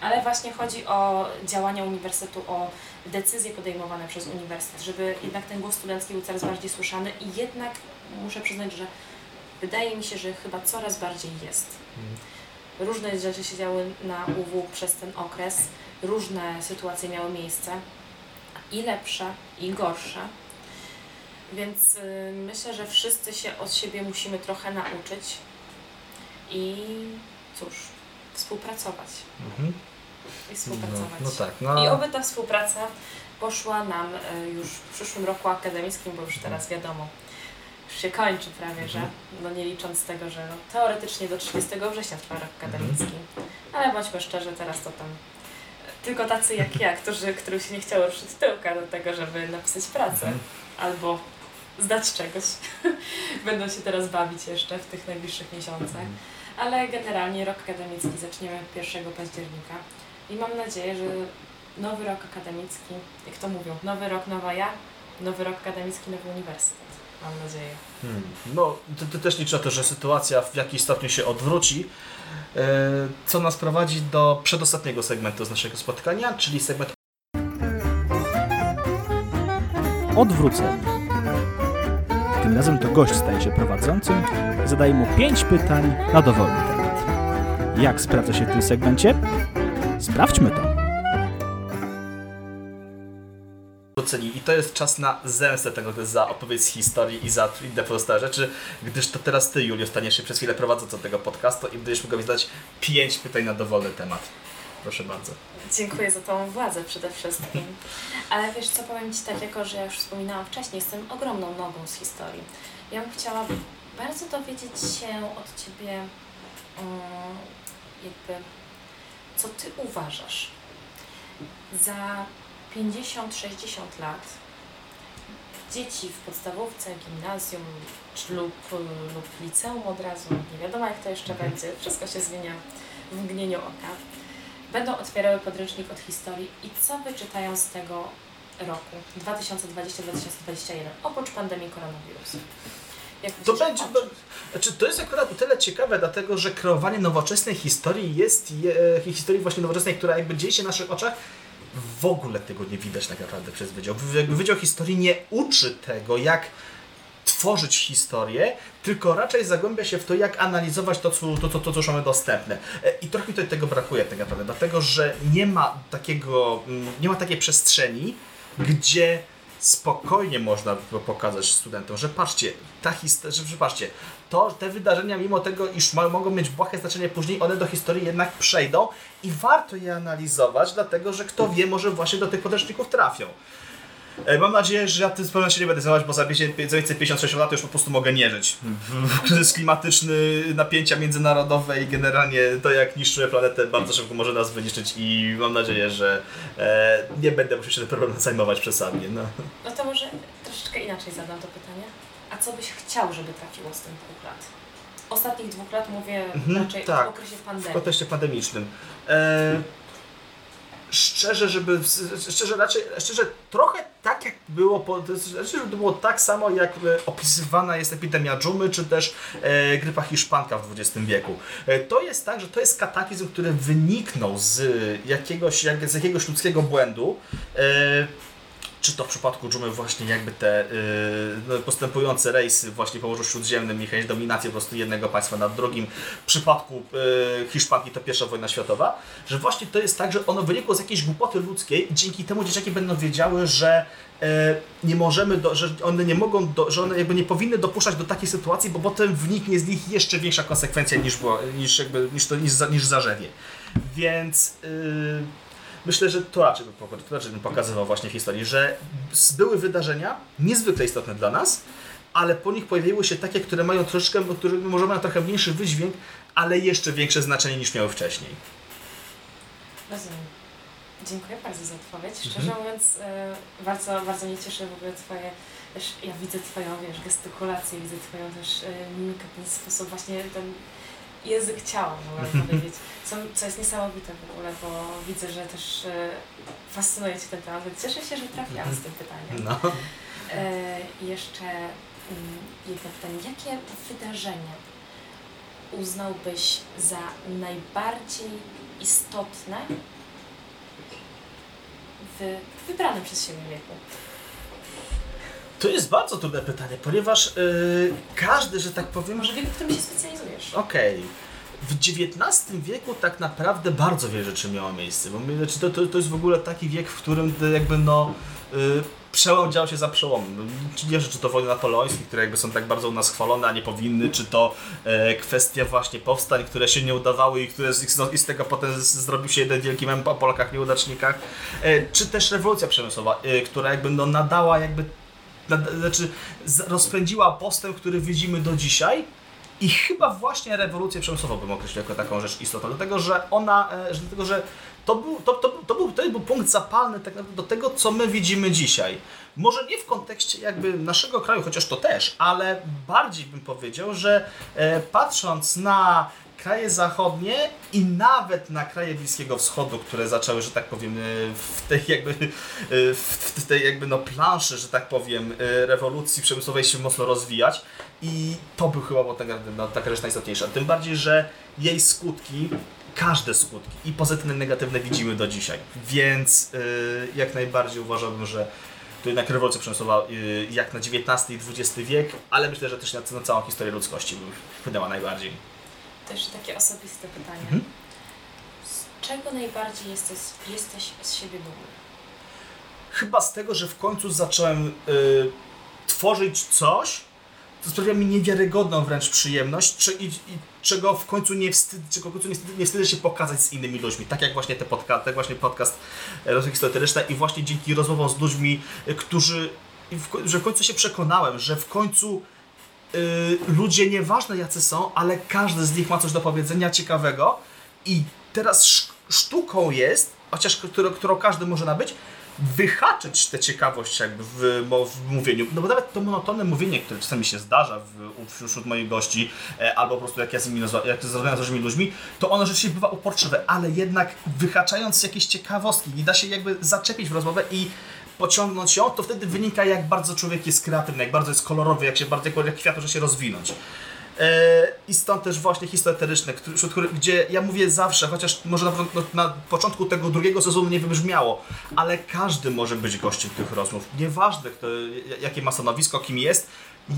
Ale właśnie chodzi o działania uniwersytetu, o decyzje podejmowane przez uniwersytet, żeby jednak ten głos studencki był coraz bardziej słyszany i jednak muszę przyznać, że wydaje mi się, że chyba coraz bardziej jest. Różne rzeczy się działy na UW przez ten okres, różne sytuacje miały miejsce, i lepsze, i gorsze. Więc y, myślę, że wszyscy się od siebie musimy trochę nauczyć i cóż, współpracować.
Mhm.
I współpracować.
No, no tak, no.
I oby ta współpraca poszła nam y, już w przyszłym roku akademickim, bo już teraz wiadomo, już się kończy prawie, że no nie licząc tego, że no, teoretycznie do 30 września trwa rok akademicki. Ale bądźmy szczerzy, teraz to tam tylko tacy jak ja, którzy, którym się nie chciało ruszyć tyłka do tego, żeby napisać pracę albo zdać czegoś. Będą się teraz bawić jeszcze w tych najbliższych miesiącach. Ale generalnie rok akademicki zaczniemy 1 października i mam nadzieję, że nowy rok akademicki, jak to mówią, nowy rok, nowa ja, nowy rok akademicki, nowy uniwersytet. Mam nadzieję.
Hmm. No, to, to też liczę na to, że sytuacja w jakiś stopniu się odwróci, e, co nas prowadzi do przedostatniego segmentu z naszego spotkania, czyli segment
Odwrócenie. Tym razem to gość staje się prowadzącym i zadaje mu pięć pytań na dowolny temat. Jak sprawdza się w tym segmencie? Sprawdźmy to.
i to jest czas na zemstę tego za opowieść z historii i za inne pozostałe rzeczy, gdyż to teraz Ty, Julio, staniesz się przez chwilę prowadzącą tego podcastu i będziesz mógł mi zadać pięć pytań na dowolny temat. Proszę bardzo.
Dziękuję za tą władzę przede wszystkim. Ale wiesz co, powiem Ci tak, jako że ja już wspominałam wcześniej, jestem ogromną nogą z historii. Ja bym chciała bardzo dowiedzieć się od Ciebie um, jakby, co Ty uważasz za 50-60 lat dzieci w podstawówce, gimnazjum czy lub, lub liceum od razu, nie wiadomo jak to jeszcze będzie, wszystko się zmienia w mgnieniu oka, będą otwierały podręcznik od historii i co wyczytają z tego roku 2020-2021, oprócz pandemii koronawirusa?
To będzie. To, znaczy, to jest akurat o tyle ciekawe, dlatego że kreowanie nowoczesnej historii jest je, historii właśnie nowoczesnej, która jakby dzieje się na naszych oczach. W ogóle tego nie widać tak naprawdę przez Wydział. Jakby Wydział Historii nie uczy tego, jak tworzyć historię, tylko raczej zagłębia się w to, jak analizować to, co, to, to, to, co już mamy dostępne. E, I trochę mi tutaj tego brakuje tak naprawdę, dlatego że nie ma takiego, mm, nie ma takiej przestrzeni, gdzie spokojnie można pokazać studentom, że patrzcie, ta historia, że patrzcie, to te wydarzenia, mimo tego, iż ma, mogą mieć błahe znaczenie później, one do historii jednak przejdą i warto je analizować, dlatego że kto wie, może właśnie do tych podręczników trafią. E, Mam nadzieję, że ja tym zupełnie się nie będę zajmować, bo za 56 lat już po prostu mogę nie żyć. Kryzys klimatyczny, napięcia międzynarodowe i generalnie to jak niszczymy planetę bardzo szybko może nas wyniszczyć i mam nadzieję, że e, nie będę musiał się tym problemem zajmować przesadnie. No.
No to może troszeczkę inaczej zadam to pytanie. A co byś chciał, żeby trafiło z tych dwóch lat? Ostatnich dwóch lat mówię
Mhm,
raczej
tak.
w okresie
W
pandemii.
kontekście pandemicznym. E, szczerze, żeby. Szczerze, raczej, szczerze, trochę tak jak było. Po, to znaczy, to było tak samo, jak e, opisywana jest epidemia dżumy, czy też e, grypa hiszpanka w XX wieku. E, to jest tak, że to jest kataklizm, który wyniknął z jakiegoś, jak, z jakiegoś ludzkiego błędu. E, czy to w przypadku dżumy właśnie jakby te yy, postępujące rejsy właśnie po Morzu Śródziemnym i chęć dominacji po prostu jednego państwa nad drugim. W przypadku yy, Hiszpanki to pierwsza wojna światowa, że właśnie to jest tak, że ono wynikło z jakiejś głupoty ludzkiej dzięki temu dzieciaki będą wiedziały, że yy, nie możemy, do, że one nie mogą, do, że one jakby nie powinny dopuszczać do takiej sytuacji, bo potem wyniknie z nich jeszcze większa konsekwencja niż, było, niż, jakby, niż, to, niż, za, niż zarzewie. Więc yy, myślę, że to raczej, to raczej bym pokazywał właśnie w historii, że były wydarzenia niezwykle istotne dla nas, ale po nich pojawiły się takie, które mają troszeczkę, które może mają trochę mniejszy wydźwięk, ale jeszcze większe znaczenie niż miały wcześniej.
Rozumiem. Dziękuję bardzo za odpowiedź.
Mhm.
Szczerze mówiąc, e, bardzo, bardzo mnie cieszy w ogóle Twoje, też ja widzę Twoją, wiesz, gestykulację, widzę Twoją też e, mimikę, ten sposób właśnie ten język ciała, mogę powiedzieć, co, co jest niesamowite w ogóle, bo widzę, że też e, fascynuje Cię ten temat, więc cieszę się, że trafiłam z tym pytaniem.
No.
E, jeszcze mm, jedno pytanie. Jakie wydarzenie uznałbyś za najbardziej istotne w wybranym przez siebie wieku?
To jest bardzo trudne pytanie, ponieważ yy, każdy, że tak powiem,
Może wieku, w którym się specjalizujesz?
Okej. W XIX wieku tak naprawdę bardzo wiele rzeczy miało miejsce, bo my, znaczy to, to, to jest w ogóle taki wiek, w którym to jakby no y, przełom dział się za przełomem. No, nie, czy to wojny napoleońskie, które jakby są tak bardzo u nas chwalone, a nie powinny, czy to e, kwestia właśnie powstań, które się nie udawały i które z, i z tego potem z, zrobił się jeden wielki mem o Polakach nieudacznikach, e, czy też rewolucja przemysłowa, e, która jakby no nadała jakby znaczy rozpędziła postęp, który widzimy do dzisiaj. I chyba właśnie rewolucję przemysłową bym określił jako taką rzecz istotną, dlatego że ona, e, że, dlatego że to był, to, to, to, był, to był punkt zapalny tak naprawdę do tego, co my widzimy dzisiaj. Może nie w kontekście jakby naszego kraju, chociaż to też, ale bardziej bym powiedział, że e, patrząc na kraje zachodnie i nawet na kraje Bliskiego Wschodu, które zaczęły, że tak powiem, e, w tej jakby, e, w tej jakby no planszy, że tak powiem, e, rewolucji przemysłowej się mocno rozwijać i to był chyba bo tak, naprawdę, no, taka rzecz najistotniejsza. Tym bardziej, że jej skutki, każde skutki i pozytywne, negatywne widzimy do dzisiaj. Więc jak najbardziej uważałbym, że to jednak rewolucja przemysłowa jak na XIX i XX wiek, ale myślę, że też na, na całą historię ludzkości wpłynęła najbardziej.
To jeszcze takie osobiste pytanie.
Mhm.
Z czego najbardziej jesteś, jesteś z siebie dumny?
Chyba z tego, że w końcu zacząłem y, tworzyć coś, co sprawia mi niewiarygodną wręcz przyjemność, czy, i, i, czego w końcu nie wstyd, czego w końcu nie wstydzę, nie wstydzę się pokazać z innymi ludźmi. Tak jak właśnie te podca- tak właśnie podcast e, Rozwój Historyczny i właśnie dzięki rozmowom z ludźmi, którzy, w, że w końcu się przekonałem, że w końcu y, ludzie nieważne jacy są, ale każdy z nich ma coś do powiedzenia ciekawego i teraz sz- sztuką jest, chociaż którą, którą każdy może nabyć, wyhaczyć tę ciekawość jakby w, w mówieniu. No bo nawet to monotonne mówienie, które czasami się zdarza w, wśród moich gości, e, albo po prostu jak ja z nimi jak rozmawiam z różnymi ludźmi, to ono rzeczywiście bywa uporczywe, ale jednak wyhaczając jakieś ciekawostki i da się jakby zaczepić w rozmowę i pociągnąć ją, to wtedy wynika jak bardzo człowiek jest kreatywny, jak bardzo jest kolorowy, jak się bardzo jak kwiat może się rozwinąć. E, I stąd też właśnie których, gdzie ja mówię zawsze, chociaż może na, na początku tego drugiego sezonu nie wybrzmiało, ale każdy może być gościem tych rozmów. Nieważne, kto, jakie ma stanowisko, kim jest,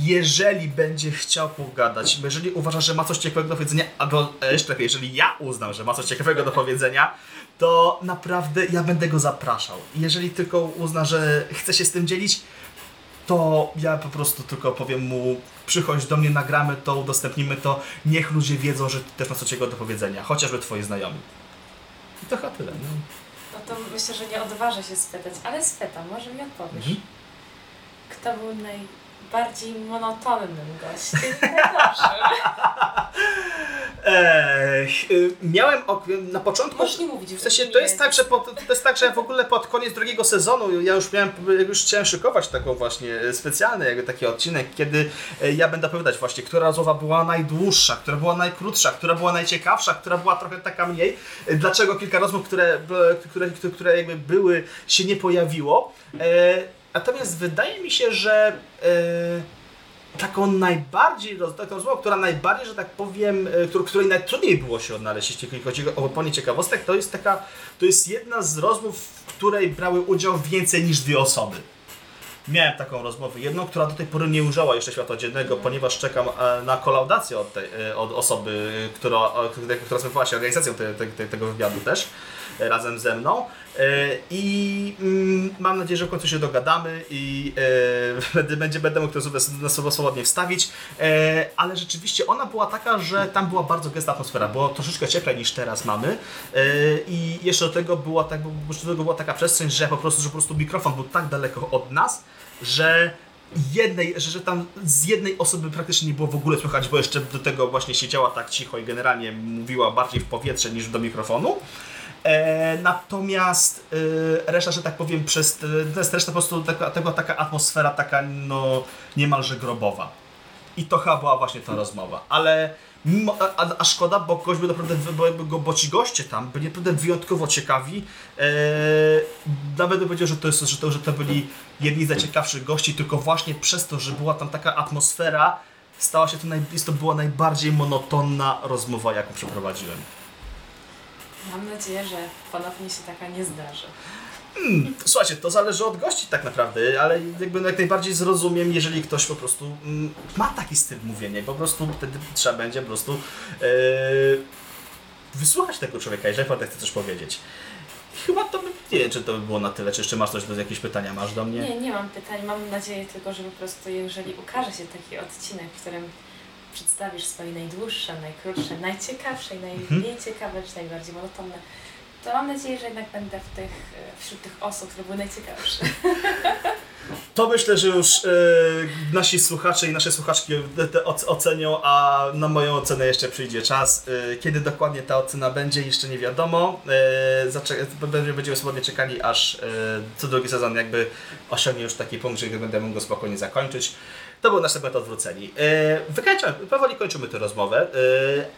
jeżeli będzie chciał pogadać, jeżeli uważa, że ma coś ciekawego do powiedzenia, albo e, jeszcze lepiej, jeżeli ja uznam, że ma coś ciekawego do powiedzenia, to naprawdę ja będę go zapraszał. Jeżeli tylko uzna, że chce się z tym dzielić, to ja po prostu tylko powiem mu, przychodź do mnie, nagramy to, udostępnimy to, niech ludzie wiedzą, że ty też masz coś ciekawego do powiedzenia, chociażby twoi znajomi. I to chyba tyle. No.
No to myślę, że nie odważę się spytać, ale spytam, może mi odpowiesz.
Mhm.
Kto był najbardziej monotonnym gościem? Najgorszym?
Eee, y, miałem ok- na początku.
Możesz nie mówić.
W sensie to jest tak, że pod, to jest tak, że w ogóle pod koniec drugiego sezonu ja już miałem, już chciałem szykować taką właśnie e, specjalny jakby taki odcinek, kiedy e, ja będę opowiadać właśnie, która rozmowa była najdłuższa, która była najkrótsza, która była najciekawsza, która była trochę taka mniej. E, Dlaczego kilka rozmów, które, które, które, które jakby były, się nie pojawiło. Natomiast wydaje mi się, że e, taką najbardziej, taką rozmową, która najbardziej, że tak powiem, którą, której najtrudniej było się odnaleźć, jeśli chodzi o oponie ciekawostek, to jest taka, to jest jedna z rozmów, w której brały udział więcej niż dwie osoby. Miałem taką rozmowę, jedną, która do tej pory nie ujrzała jeszcze światła dziennego, ponieważ czekam e, na kolaudację od, tej, od osoby, która, która zajmowała się organizacją te, te, te, tego wywiadu też, razem ze mną. E, I mm, mam nadzieję, że w końcu się dogadamy i e, będę, będzie, będę mógł to sobie swobodnie wstawić. E, ale rzeczywiście ona była taka, że tam była bardzo gęsta atmosfera. Było troszeczkę cieplej niż teraz mamy. I jeszcze do tego była, tak, do tego była taka przestrzeń, że po prostu, że po prostu mikrofon był tak daleko od nas, że jednej, że, że tam z jednej osoby praktycznie nie było w ogóle słychać, bo jeszcze do tego właśnie siedziała tak cicho i generalnie mówiła bardziej w powietrze niż do mikrofonu. E, natomiast e, reszta, że tak powiem, przez to jest reszta po prostu taka, była taka atmosfera taka no niemalże grobowa. I to chyba była właśnie ta rozmowa. Ale mimo, a, a- szkoda, bo gość był naprawdę, bo, bo ci goście tam byli naprawdę wyjątkowo ciekawi. E, nawet bym powiedział, że to, jest, że, to, że to byli jedni z najciekawszych gości, tylko właśnie przez to, że była tam taka atmosfera, stała się to, naj, to była najbardziej monotonna rozmowa, jaką przeprowadziłem.
Mam nadzieję, że ponownie się taka nie zdarzy.
Słuchajcie, to zależy od gości tak naprawdę, ale jakby jak najbardziej zrozumiem, jeżeli ktoś po prostu mm, ma taki styl mówienia i po prostu wtedy trzeba będzie po prostu e, wysłuchać tego człowieka, jeżeli naprawdę chce coś powiedzieć. Chyba to by, nie wiem, czy to by było na tyle, czy jeszcze masz coś do jakieś pytania masz do mnie?
Nie, nie mam pytań. Mam nadzieję tylko, że po prostu jeżeli ukaże się taki odcinek, w którym przedstawisz swoje najdłuższe, najkrótsze, najciekawsze i najmniej ciekawe, czy najbardziej monotonne, to mam nadzieję, że jednak będę w tych, e, wśród tych osób, które były najciekawsze.
To myślę, że już e, nasi słuchacze i nasze słuchaczki ocenią, a na moją ocenę jeszcze przyjdzie czas. E, kiedy dokładnie ta ocena będzie, jeszcze nie wiadomo. Zacze- będziemy swobodnie czekali, aż co drugi sezon jakby osiągnie już taki punkt, że będę mógł go spokojnie zakończyć. To był nasz segment odwróceni. E, wykańczamy, powoli kończymy tę rozmowę,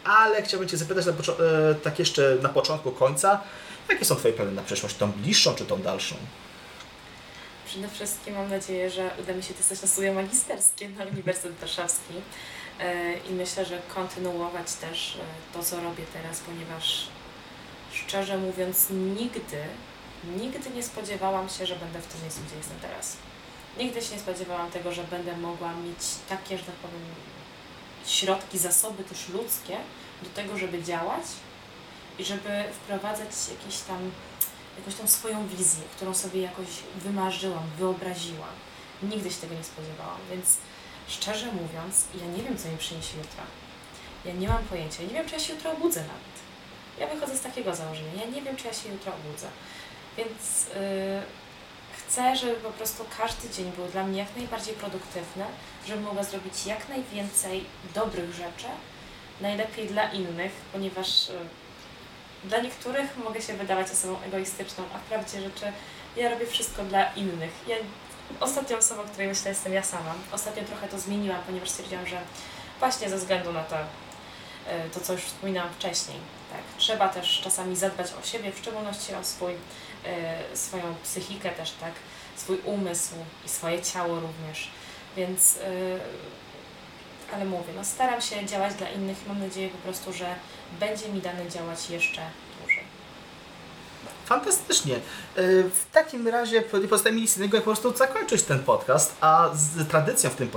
e, ale chciałbym Cię zapytać e, tak jeszcze na początku końca, jakie są Twoje plany na przyszłość, tą bliższą czy tą dalszą?
Przede wszystkim mam nadzieję, że uda mi się dostać na studia magisterskie na Uniwersytet Warszawski i myślę, że kontynuować też to, co robię teraz, ponieważ szczerze mówiąc nigdy, nigdy nie spodziewałam się, że będę w tym miejscu, gdzie jestem teraz. Nigdy się nie spodziewałam tego, że będę mogła mieć takie, że tak powiem, środki, zasoby też ludzkie do tego, żeby działać i żeby wprowadzać jakieś tam jakąś tam swoją wizję, którą sobie jakoś wymarzyłam, wyobraziłam. Nigdy się tego nie spodziewałam, więc szczerze mówiąc, ja nie wiem, co mi przyniesie jutro. Ja nie mam pojęcia, ja nie wiem, czy ja się jutro obudzę nawet. Ja wychodzę z takiego założenia, ja nie wiem, czy ja się jutro obudzę. Więc yy, chcę, żeby po prostu każdy dzień był dla mnie jak najbardziej produktywny, żebym mogła zrobić jak najwięcej dobrych rzeczy, najlepiej dla innych, ponieważ yy, dla niektórych mogę się wydawać osobą egoistyczną, a w prawdzie rzeczy ja robię wszystko dla innych. Ja, ostatnią osobą, której myślę, jestem ja sama. Ostatnio trochę to zmieniłam, ponieważ stwierdziłam, że właśnie ze względu na to, e, to co już wspominałam wcześniej, tak, trzeba też czasami zadbać o siebie, w szczególności o swój, e, swoją psychikę też, tak, swój umysł i swoje ciało również. Więc, e, ale mówię, no staram się działać dla innych i mam nadzieję po prostu, że będzie mi dane działać jeszcze dłużej.
Fantastycznie. Y, W takim razie nie pozostaje mi nic innego, po prostu zakończyć ten podcast, a tradycją w tym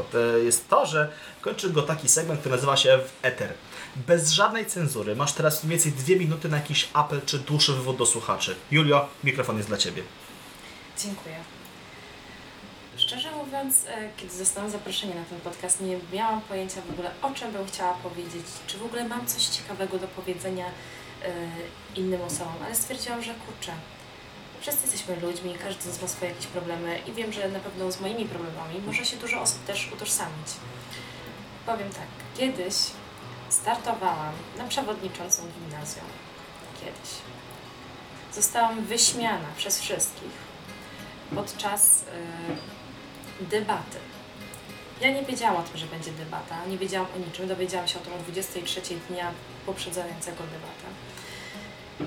jest to, że kończy go taki segment, który nazywa się w Ether. Bez żadnej cenzury. Masz teraz mniej więcej dwie minuty na jakiś apel czy dłuższy wywód do słuchaczy. Julio, mikrofon jest dla Ciebie.
Dziękuję. Szczerze mówiąc, e, kiedy zostałam zaproszona na ten podcast, nie miałam pojęcia w ogóle, o czym bym chciała powiedzieć, czy w ogóle mam coś ciekawego do powiedzenia e, innym osobom, ale stwierdziłam, że kurczę, wszyscy jesteśmy ludźmi, każdy z nas ma jakieś problemy i wiem, że na pewno z moimi problemami może się dużo osób też utożsamić. Powiem tak, kiedyś startowałam na przewodniczącą gimnazjum. Kiedyś. Zostałam wyśmiana przez wszystkich podczas y, debaty. Ja nie wiedziałam o tym, że będzie debata, nie wiedziałam o niczym, dowiedziałam się o tym o 23 dnia poprzedzającego debatę.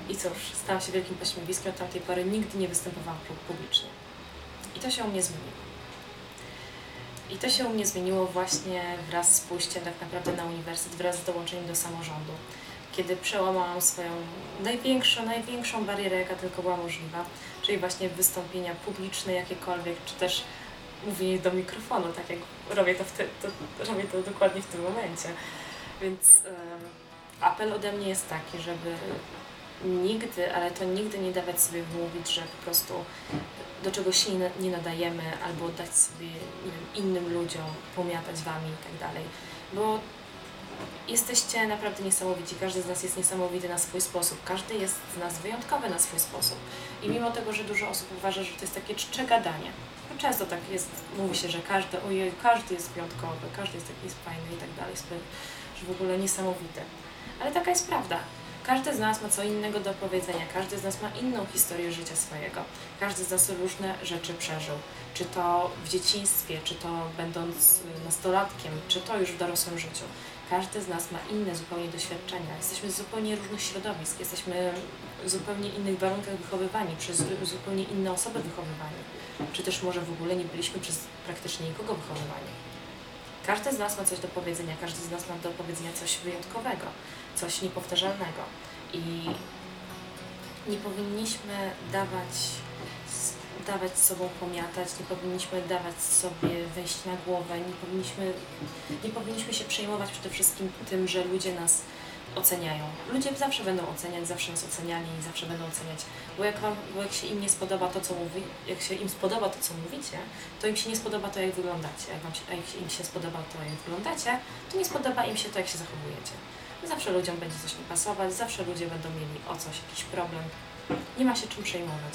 I cóż, stałam się wielkim pośmiewiskiem, od tamtej pory nigdy nie występowałam pu- publicznie. I to się u mnie zmieniło. I to się u mnie zmieniło właśnie wraz z pójściem tak naprawdę na uniwersytet, wraz z dołączeniem do samorządu. Kiedy przełamałam swoją największą, największą barierę, jaka tylko była możliwa, czyli właśnie wystąpienia publiczne jakiekolwiek, czy też mówienie do mikrofonu, tak jak robię to, ty, to, robię to dokładnie w tym momencie. Więc em, apel ode mnie jest taki, żeby nigdy, ale to nigdy nie dawać sobie wmówić, że po prostu do czegoś się nie, na- nie nadajemy, albo dać sobie wiem, innym ludziom pomiatać wami i tak dalej. Bo jesteście naprawdę niesamowici. Każdy z nas jest niesamowity na swój sposób. Każdy jest z nas wyjątkowy na swój sposób. I mimo tego, że dużo osób uważa, że to jest takie czcze gadanie, bo często tak jest, mówi się, że każdy, ojej, każdy jest wyjątkowy, każdy jest taki fajny i tak dalej, że w ogóle niesamowity. Ale taka jest prawda. Każdy z nas ma co innego do powiedzenia, każdy z nas ma inną historię życia swojego. Każdy z nas różne rzeczy przeżył. Czy to w dzieciństwie, czy to będąc nastolatkiem, czy to już w dorosłym życiu. Każdy z nas ma inne zupełnie doświadczenia. Jesteśmy z zupełnie różnych środowisk, jesteśmy w zupełnie innych warunkach wychowywani, przez zu- zupełnie inne osoby wychowywani. Czy też może w ogóle nie byliśmy przez praktycznie nikogo wychowywani. Każdy z nas ma coś do powiedzenia, każdy z nas ma do powiedzenia coś wyjątkowego, coś niepowtarzalnego. I nie powinniśmy dawać, dawać sobą pomiatać, nie powinniśmy dawać sobie wejść na głowę, nie powinniśmy, nie powinniśmy się przejmować przede wszystkim tym, że ludzie nas oceniają. Ludzie zawsze będą oceniać, zawsze nas oceniali i zawsze będą oceniać. Bo jak, wam, bo jak się im nie spodoba to, co mówi, jak się im spodoba to, co mówicie, to im się nie spodoba to, jak wyglądacie. Jak, wam się, jak im się spodoba to, jak wyglądacie, to nie spodoba im się to, jak się zachowujecie. Zawsze ludziom będzie coś nie pasować, zawsze ludzie będą mieli o coś jakiś problem. Nie ma się czym przejmować.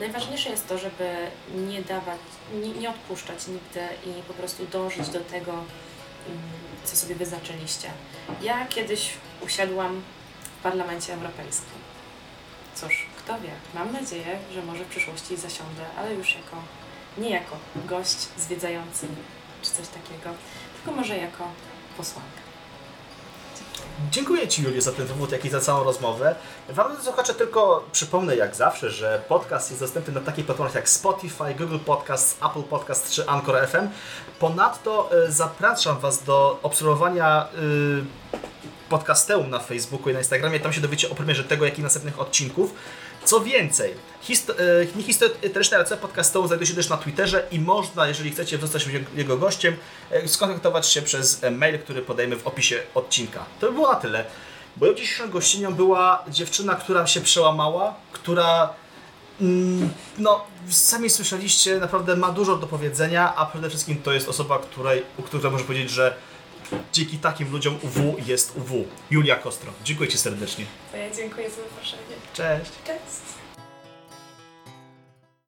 Najważniejsze jest to, żeby nie dawać, nie, nie odpuszczać nigdy i po prostu dążyć do tego, mm, co sobie wyznaczyliście. Ja kiedyś usiadłam w Parlamencie Europejskim. Cóż, kto wie, mam nadzieję, że może w przyszłości zasiądę, ale już jako, nie jako gość zwiedzający czy coś takiego, tylko może jako posłanka.
Dziękuję Ci, Julio, za ten wywód, jak i za całą rozmowę. Wam, słuchacze, tylko przypomnę jak zawsze, że podcast jest dostępny na takich platformach jak Spotify, Google Podcast, Apple Podcast czy Anchor FM. Ponadto e, zapraszam Was do obserwowania e, podcasteum na Facebooku i na Instagramie. Tam się dowiecie o premierze tego, jak i następnych odcinków. Co więcej, histo- e, niehistoryczne RC podcasteum znajduje się też na Twitterze i można, jeżeli chcecie zostać jego- gościem, e, skontaktować się przez e, mail, który podajemy w opisie odcinka. To by było na tyle. Moją dzisiejszą gościnią była dziewczyna, która się przełamała, która mm, no, sami słyszeliście, naprawdę ma dużo do powiedzenia, a przede wszystkim to jest osoba, której, u której może powiedzieć, że dzięki takim ludziom UW jest UW. Julia Kostro. Dziękuję Ci serdecznie.
Ja dziękuję za zaproszenie.
Cześć.
Cześć!